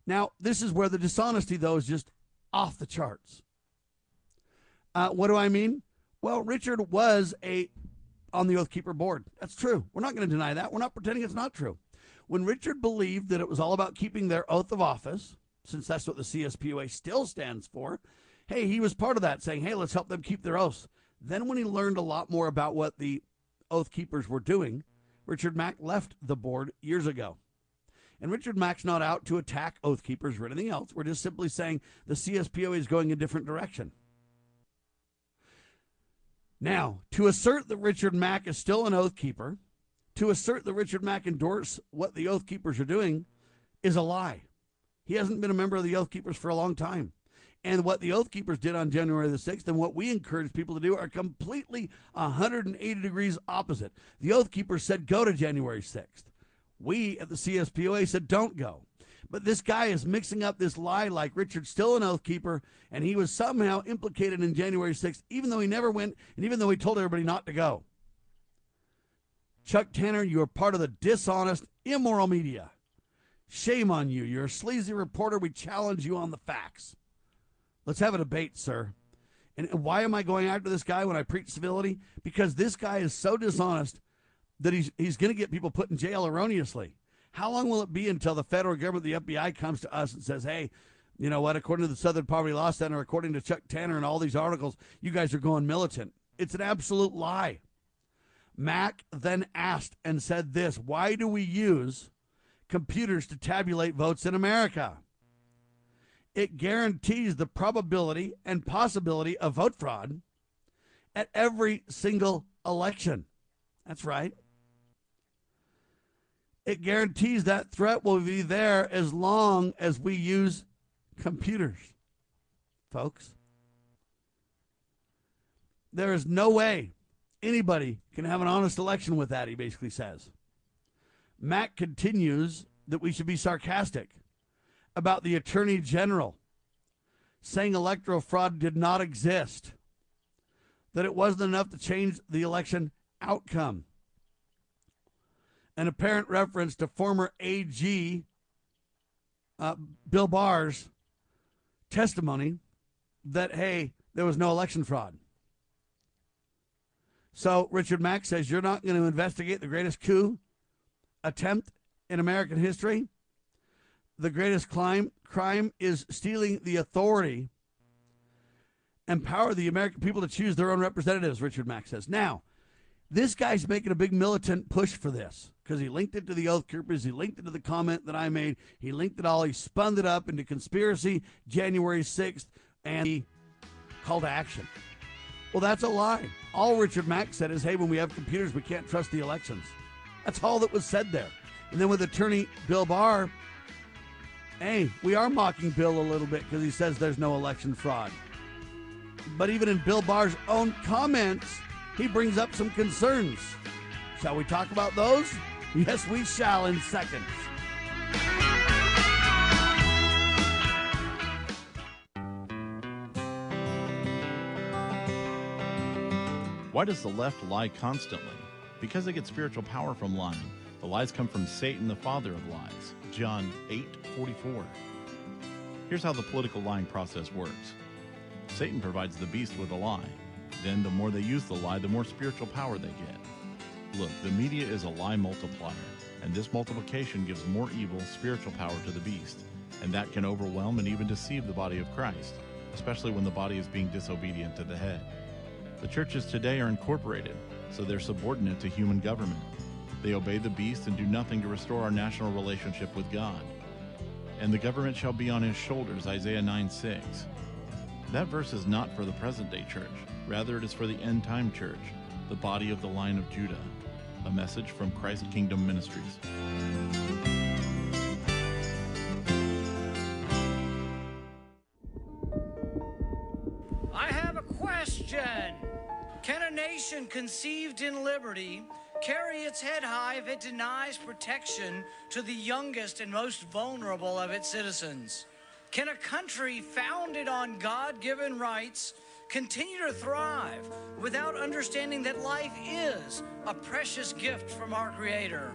Now, this is where the dishonesty, though, is just off the charts. Uh, what do I mean? Well, Richard was a on the Oath Keeper board. That's true. We're not going to deny that. We're not pretending it's not true. When Richard believed that it was all about keeping their oath of office, since that's what the CSPOA still stands for, hey, he was part of that, saying, hey, let's help them keep their oaths. Then, when he learned a lot more about what the Oath Keepers were doing, Richard Mack left the board years ago. And Richard Mack's not out to attack Oath Keepers or anything else. We're just simply saying the CSPOA is going a different direction. Now, to assert that Richard Mack is still an Oath Keeper, to assert that Richard Mack endorsed what the Oath Keepers are doing, is a lie. He hasn't been a member of the Oath Keepers for a long time. And what the Oath Keepers did on January the 6th and what we encourage people to do are completely 180 degrees opposite. The Oath Keepers said go to January 6th. We at the CSPOA said don't go. But this guy is mixing up this lie like Richard's still an oath keeper, and he was somehow implicated in January 6th, even though he never went, and even though he told everybody not to go. Chuck Tanner, you are part of the dishonest, immoral media. Shame on you. You're a sleazy reporter. We challenge you on the facts. Let's have a debate, sir. And why am I going after this guy when I preach civility? Because this guy is so dishonest that he's he's going to get people put in jail erroneously. How long will it be until the federal government, the FBI, comes to us and says, "Hey, you know what? According to the Southern Poverty Law Center, according to Chuck Tanner and all these articles, you guys are going militant." It's an absolute lie. Mack then asked and said this: Why do we use computers to tabulate votes in America? It guarantees the probability and possibility of vote fraud at every single election. That's right. It guarantees that threat will be there as long as we use computers, folks. There is no way anybody can have an honest election with that, he basically says. Mack continues that we should be sarcastic about the Attorney General saying electoral fraud did not exist, that it wasn't enough to change the election outcome an apparent reference to former AG uh, Bill Barr's testimony that, hey, there was no election fraud. So Richard Mack says you're not going to investigate the greatest coup attempt in American history. The greatest crime, crime is stealing the authority and power of the American people to choose their own representatives, Richard Mack says. Now, this guy's making a big militant push for this because he linked it to the Oath Keepers. He linked it to the comment that I made. He linked it all. He spun it up into conspiracy January 6th and the call to action. Well, that's a lie. All Richard Mack said is, hey, when we have computers, we can't trust the elections. That's all that was said there. And then with attorney Bill Barr, hey, we are mocking Bill a little bit because he says there's no election fraud. But even in Bill Barr's own comments, he brings up some concerns. Shall we talk about those? Yes, we shall in seconds. Why does the left lie constantly? Because they get spiritual power from lying. The lies come from Satan, the father of lies. John 8 44. Here's how the political lying process works Satan provides the beast with a lie. Then, the more they use the lie, the more spiritual power they get. Look, the media is a lie multiplier, and this multiplication gives more evil spiritual power to the beast, and that can overwhelm and even deceive the body of Christ, especially when the body is being disobedient to the head. The churches today are incorporated, so they're subordinate to human government. They obey the beast and do nothing to restore our national relationship with God. And the government shall be on his shoulders, Isaiah 9 6. That verse is not for the present day church, rather, it is for the end time church, the body of the line of Judah a message from Christ Kingdom Ministries. I have a question. Can a nation conceived in liberty carry its head high if it denies protection to the youngest and most vulnerable of its citizens? Can a country founded on God given rights continue to thrive without understanding that life is a precious gift from our Creator?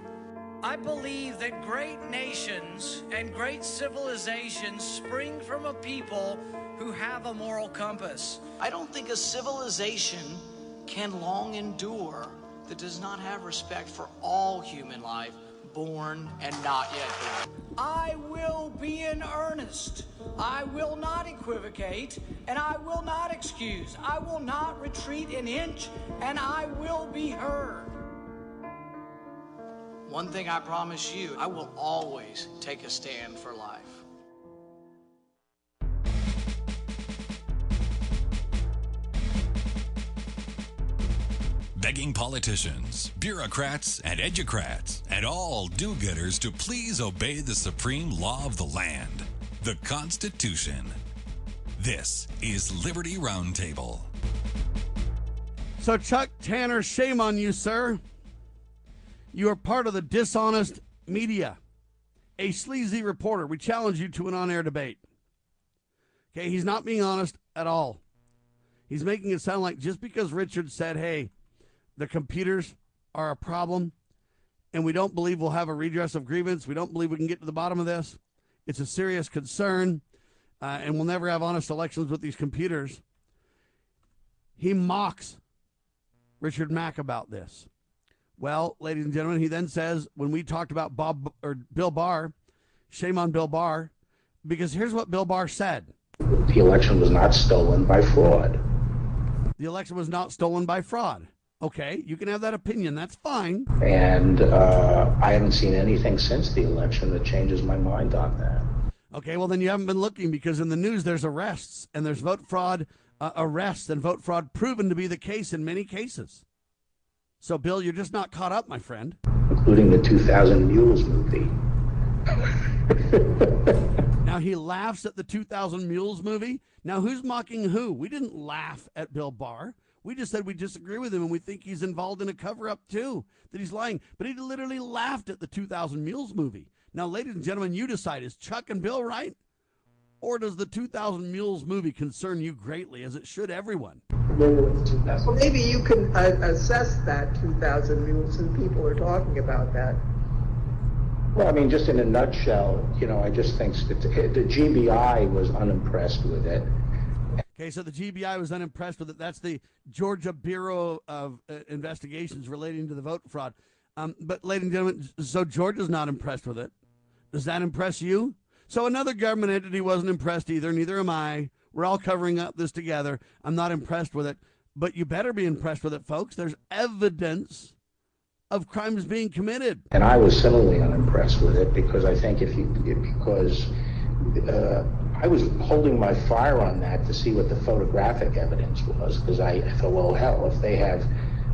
I believe that great nations and great civilizations spring from a people who have a moral compass. I don't think a civilization can long endure that does not have respect for all human life, born and not yet born. I will be in earnest. I will not equivocate, and I will not excuse. I will not retreat an inch, and I will be heard. One thing I promise you, I will always take a stand for life. Begging politicians, bureaucrats, and educrats, and all do gooders to please obey the supreme law of the land, the Constitution. This is Liberty Roundtable. So, Chuck Tanner, shame on you, sir. You are part of the dishonest media, a sleazy reporter. We challenge you to an on air debate. Okay, he's not being honest at all. He's making it sound like just because Richard said, hey, the computers are a problem and we don't believe we'll have a redress of grievance, we don't believe we can get to the bottom of this. It's a serious concern, uh, and we'll never have honest elections with these computers. He mocks Richard Mack about this. Well, ladies and gentlemen, he then says when we talked about Bob or Bill Barr, shame on Bill Barr, because here's what Bill Barr said. The election was not stolen by fraud. The election was not stolen by fraud. Okay, you can have that opinion. That's fine. And uh, I haven't seen anything since the election that changes my mind on that. Okay, well, then you haven't been looking because in the news there's arrests and there's vote fraud uh, arrests and vote fraud proven to be the case in many cases. So, Bill, you're just not caught up, my friend. Including the 2000 Mules movie. now, he laughs at the 2000 Mules movie. Now, who's mocking who? We didn't laugh at Bill Barr. We just said we disagree with him and we think he's involved in a cover up too, that he's lying. But he literally laughed at the 2000 Mules movie. Now, ladies and gentlemen, you decide is Chuck and Bill right? Or does the 2000 Mules movie concern you greatly, as it should everyone? Well, maybe you can uh, assess that 2000 Mules and people are talking about that. Well, I mean, just in a nutshell, you know, I just think that the GBI was unimpressed with it. Okay, so the GBI was unimpressed with it. That's the Georgia Bureau of uh, Investigations relating to the vote fraud. Um, but, ladies and gentlemen, so Georgia's not impressed with it. Does that impress you? So another government entity wasn't impressed either. Neither am I. We're all covering up this together. I'm not impressed with it. But you better be impressed with it, folks. There's evidence of crimes being committed. And I was similarly unimpressed with it because I think if you because uh, I was holding my fire on that to see what the photographic evidence was because I thought, well, hell, if they have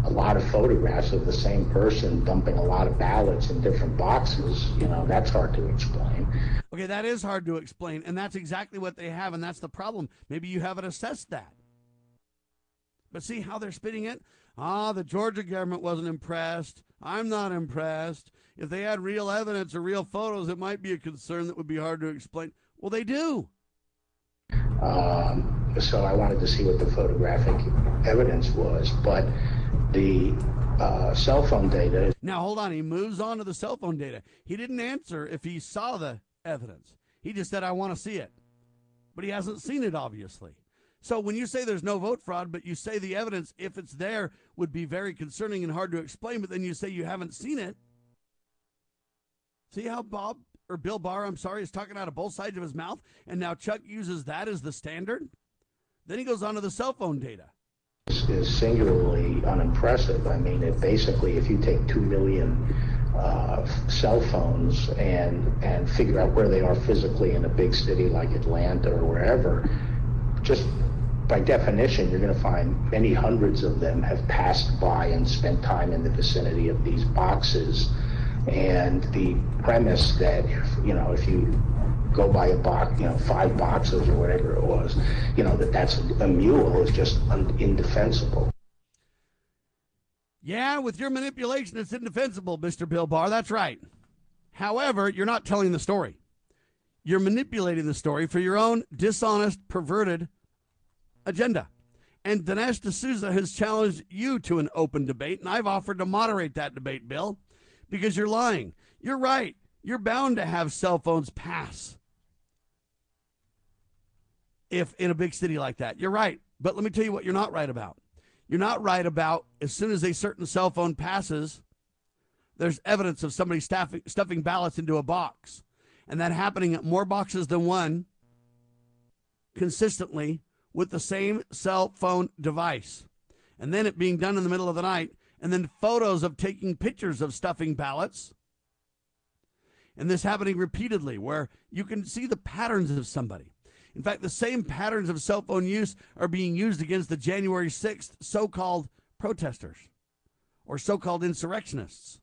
a lot of photographs of the same person dumping a lot of ballots in different boxes, you know, that's hard to explain. Okay, that is hard to explain, and that's exactly what they have, and that's the problem. Maybe you haven't assessed that. But see how they're spinning it? Ah, the Georgia government wasn't impressed. I'm not impressed. If they had real evidence or real photos, it might be a concern that would be hard to explain. Well, they do. Um, so I wanted to see what the photographic evidence was, but the uh, cell phone data. Now, hold on. He moves on to the cell phone data. He didn't answer if he saw the evidence. He just said, I want to see it. But he hasn't seen it, obviously. So when you say there's no vote fraud, but you say the evidence, if it's there, would be very concerning and hard to explain, but then you say you haven't seen it. See how Bob or Bill Barr, I'm sorry, is talking out of both sides of his mouth, and now Chuck uses that as the standard. Then he goes on to the cell phone data. This Is singularly unimpressive. I mean, it basically, if you take two million uh, cell phones and and figure out where they are physically in a big city like Atlanta or wherever, just by definition, you're going to find many hundreds of them have passed by and spent time in the vicinity of these boxes and the premise that you know if you go by a box, you know, five boxes or whatever it was, you know, that that's a mule is just indefensible. Yeah, with your manipulation, it's indefensible, Mr. Bill Barr. That's right. However, you're not telling the story. You're manipulating the story for your own dishonest, perverted agenda. And Dinesh D'Souza has challenged you to an open debate, and I've offered to moderate that debate, Bill, because you're lying. You're right. You're bound to have cell phones pass if in a big city like that. You're right. But let me tell you what you're not right about. You're not right about as soon as a certain cell phone passes, there's evidence of somebody staffing, stuffing ballots into a box. And that happening at more boxes than one consistently with the same cell phone device. And then it being done in the middle of the night. And then photos of taking pictures of stuffing ballots. And this happening repeatedly, where you can see the patterns of somebody. In fact, the same patterns of cell phone use are being used against the January 6th so called protesters or so called insurrectionists.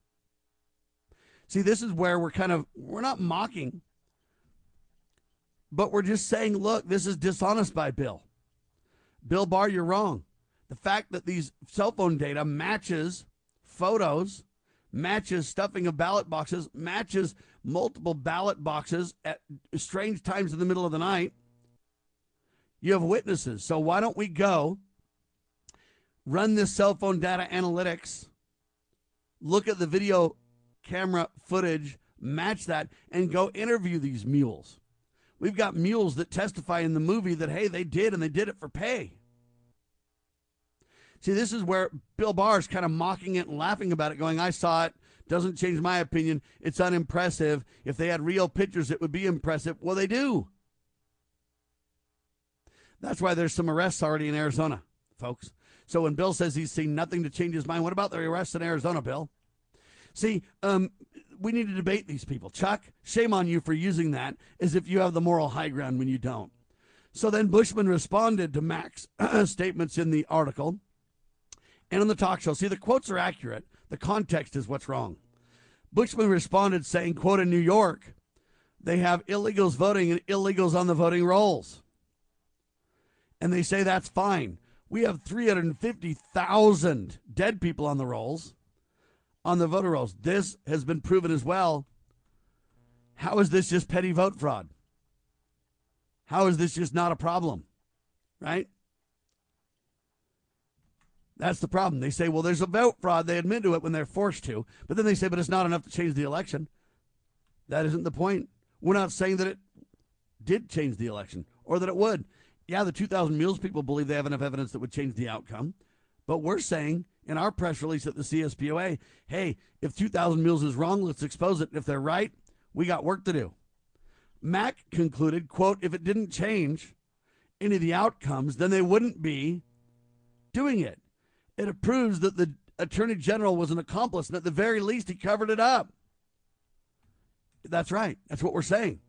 See, this is where we're kind of, we're not mocking, but we're just saying, look, this is dishonest by Bill. Bill Barr, you're wrong. The fact that these cell phone data matches photos, matches stuffing of ballot boxes, matches multiple ballot boxes at strange times in the middle of the night. You have witnesses. So why don't we go run this cell phone data analytics, look at the video camera footage, match that, and go interview these mules? We've got mules that testify in the movie that, hey, they did and they did it for pay. See, this is where Bill Barr is kind of mocking it and laughing about it, going, I saw it. Doesn't change my opinion. It's unimpressive. If they had real pictures, it would be impressive. Well, they do. That's why there's some arrests already in Arizona, folks. So when Bill says he's seen nothing to change his mind, what about the arrests in Arizona, Bill? See, um, we need to debate these people. Chuck, shame on you for using that as if you have the moral high ground when you don't. So then Bushman responded to Mack's statements in the article and on the talk show. See, the quotes are accurate. The context is what's wrong. Bushman responded saying, quote, in New York, they have illegals voting and illegals on the voting rolls. And they say that's fine. We have 350,000 dead people on the rolls, on the voter rolls. This has been proven as well. How is this just petty vote fraud? How is this just not a problem? Right? That's the problem. They say, well, there's a vote fraud. They admit to it when they're forced to. But then they say, but it's not enough to change the election. That isn't the point. We're not saying that it did change the election or that it would. Yeah, the 2,000 Mules people believe they have enough evidence that would change the outcome. But we're saying in our press release at the CSPOA, hey, if 2,000 Mules is wrong, let's expose it. If they're right, we got work to do. Mack concluded, quote, if it didn't change any of the outcomes, then they wouldn't be doing it. It proves that the attorney general was an accomplice, and at the very least, he covered it up. That's right. That's what we're saying.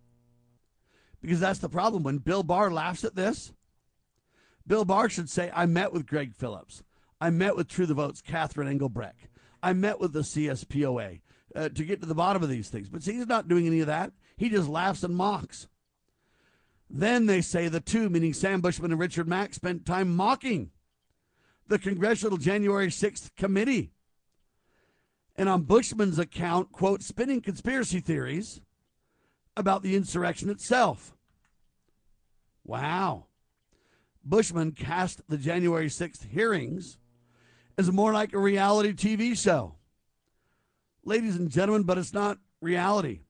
Because that's the problem. When Bill Barr laughs at this, Bill Barr should say, I met with Greg Phillips. I met with True the Vote's Catherine Engelbrecht. I met with the CSPOA uh, to get to the bottom of these things. But see, he's not doing any of that. He just laughs and mocks. Then they say the two, meaning Sam Bushman and Richard Mack, spent time mocking the Congressional January 6th committee. And on Bushman's account, quote, spinning conspiracy theories about the insurrection itself. Wow. Bushman cast the January 6th hearings as more like a reality TV show. Ladies and gentlemen, but it's not reality.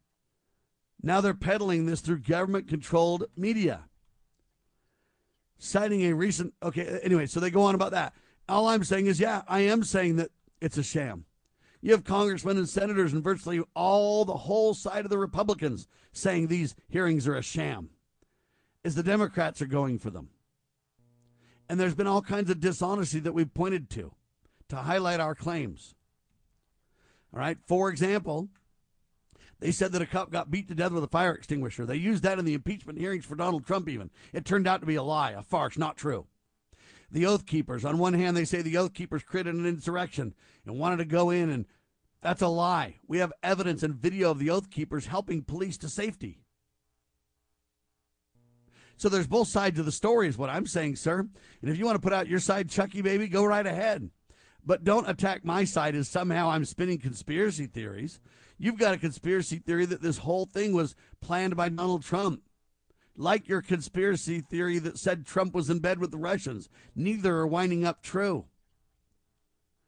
Now they're peddling this through government controlled media. Citing a recent, okay, anyway, so they go on about that. All I'm saying is, yeah, I am saying that it's a sham. You have congressmen and senators and virtually all the whole side of the Republicans saying these hearings are a sham, as the Democrats are going for them. And there's been all kinds of dishonesty that we've pointed to to highlight our claims. All right. For example, they said that a cop got beat to death with a fire extinguisher. They used that in the impeachment hearings for Donald Trump, even. It turned out to be a lie, a farce, not true the Oath Keepers. On one hand, they say the Oath Keepers created an insurrection and wanted to go in, and that's a lie. We have evidence and video of the Oath Keepers helping police to safety. So there's both sides of the story, is what I'm saying, sir. And if you want to put out your side, Chucky, baby, go right ahead. But don't attack my side as somehow I'm spinning conspiracy theories. You've got a conspiracy theory that this whole thing was planned by Donald Trump. Like your conspiracy theory that said Trump was in bed with the Russians. Neither are winding up true.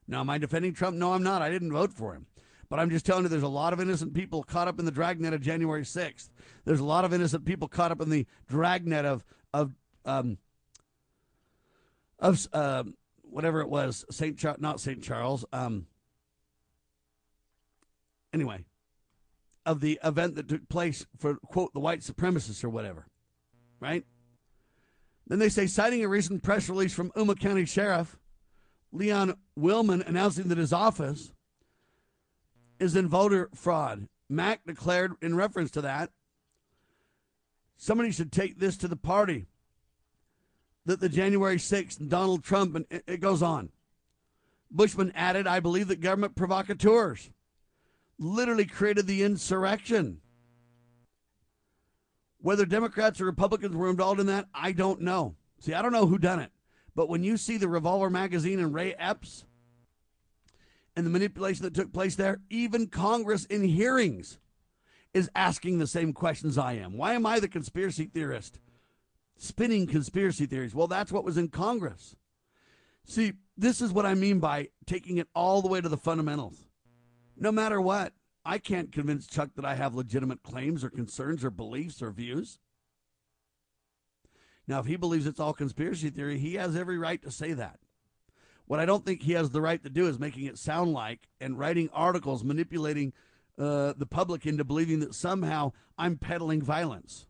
Now, am I defending Trump? No, I'm not. I didn't vote for him. But I'm just telling you, there's a lot of innocent people caught up in the dragnet of January 6th. There's a lot of innocent people caught up in the dragnet of of um, of uh, whatever it was, Saint Charles, not Saint Charles. Um, anyway, of the event that took place for quote the white supremacists or whatever, right? Then they say, citing a recent press release from Yuma County Sheriff Leon Wilmot announcing that his office is in voter fraud. Mack declared in reference to that, somebody should take this to the party. That the January 6th, Donald Trump, and it goes on. Bushman added, I believe that government provocateurs literally created the insurrection. Whether Democrats or Republicans were involved in that, I don't know. See, I don't know who done it. But when you see the Revolver magazine and Ray Epps and the manipulation that took place there, even Congress in hearings is asking the same questions I am. Why am I the conspiracy theorist? Spinning conspiracy theories. Well, that's what was in Congress. See, this is what I mean by taking it all the way to the fundamentals. No matter what, I can't convince Chuck that I have legitimate claims or concerns or beliefs or views. Now, if he believes it's all conspiracy theory, he has every right to say that. What I don't think he has the right to do is making it sound like and writing articles manipulating uh, the public into believing that somehow I'm peddling violence.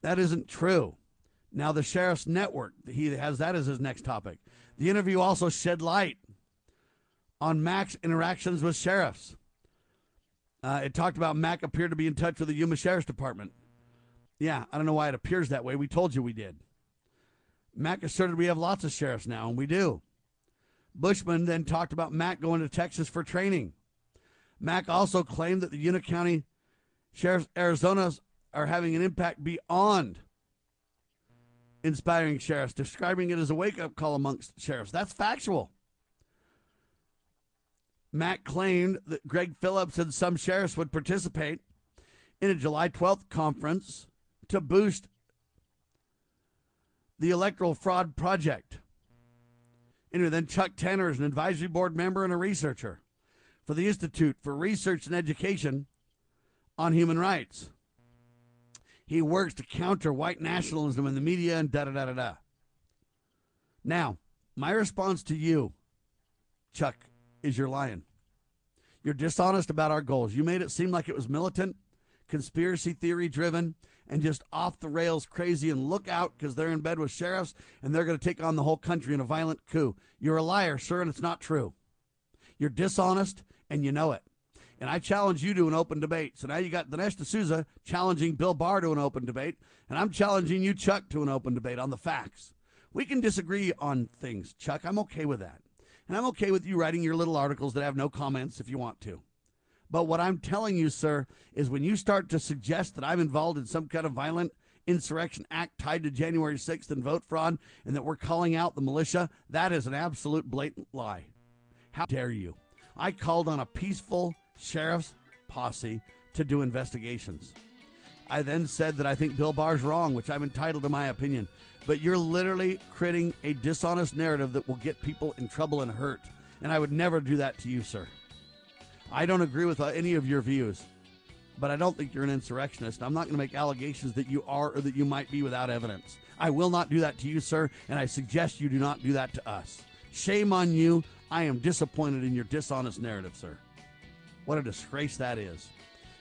That isn't true. Now, the sheriff's network, he has that as his next topic. The interview also shed light on Mack's interactions with sheriffs. Uh, it talked about Mack appeared to be in touch with the Yuma Sheriff's Department. Yeah, I don't know why it appears that way. We told you we did. Mack asserted we have lots of sheriffs now, and we do. Bushman then talked about Mack going to Texas for training. Mack also claimed that the Yuma County Sheriff's Arizona's are having an impact beyond inspiring sheriffs, describing it as a wake up call amongst sheriffs. That's factual. Mack claimed that Greg Phillips and some sheriffs would participate in a July 12th conference to boost the Electoral Fraud Project. Anyway, then Chuck Tanner is an advisory board member and a researcher for the Institute for Research and Education on Human Rights. He works to counter white nationalism in the media and da da da da da. Now, my response to you, Chuck, is you're lying. You're dishonest about our goals. You made it seem like it was militant, conspiracy theory driven, and just off the rails crazy and look out because they're in bed with sheriffs and they're going to take on the whole country in a violent coup. You're a liar, sir, and it's not true. You're dishonest and you know it. And I challenge you to an open debate. So now you got Dinesh D'Souza challenging Bill Barr to an open debate, and I'm challenging you, Chuck, to an open debate on the facts. We can disagree on things, Chuck. I'm okay with that. And I'm okay with you writing your little articles that have no comments if you want to. But what I'm telling you, sir, is when you start to suggest that I'm involved in some kind of violent insurrection act tied to January 6th and vote fraud and that we're calling out the militia, that is an absolute blatant lie. How dare you? I called on a peaceful sheriff's posse to do investigations. I then said that I think Bill Barr's wrong, which I'm entitled to my opinion. But you're literally creating a dishonest narrative that will get people in trouble and hurt. And I would never do that to you, sir. I don't agree with uh, any of your views, but I don't think you're an insurrectionist. I'm not going to make allegations that you are or that you might be without evidence. I will not do that to you, sir, and I suggest you do not do that to us. Shame on you. I am disappointed in your dishonest narrative, sir. What a disgrace that is.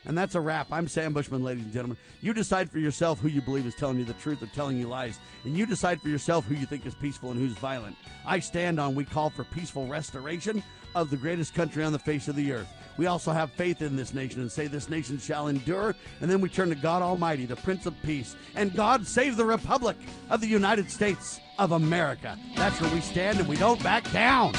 And that's a wrap. I'm Sam Bushman, ladies and gentlemen. You decide for yourself who you believe is telling you the truth or telling you lies. And you decide for yourself who you think is peaceful and who's violent. I stand on we call for peaceful restoration of the greatest country on the face of the earth. We also have faith in this nation and say this nation shall endure. And then we turn to God Almighty, the Prince of Peace. And God save the Republic of the United States of America. That's where we stand and we don't back down.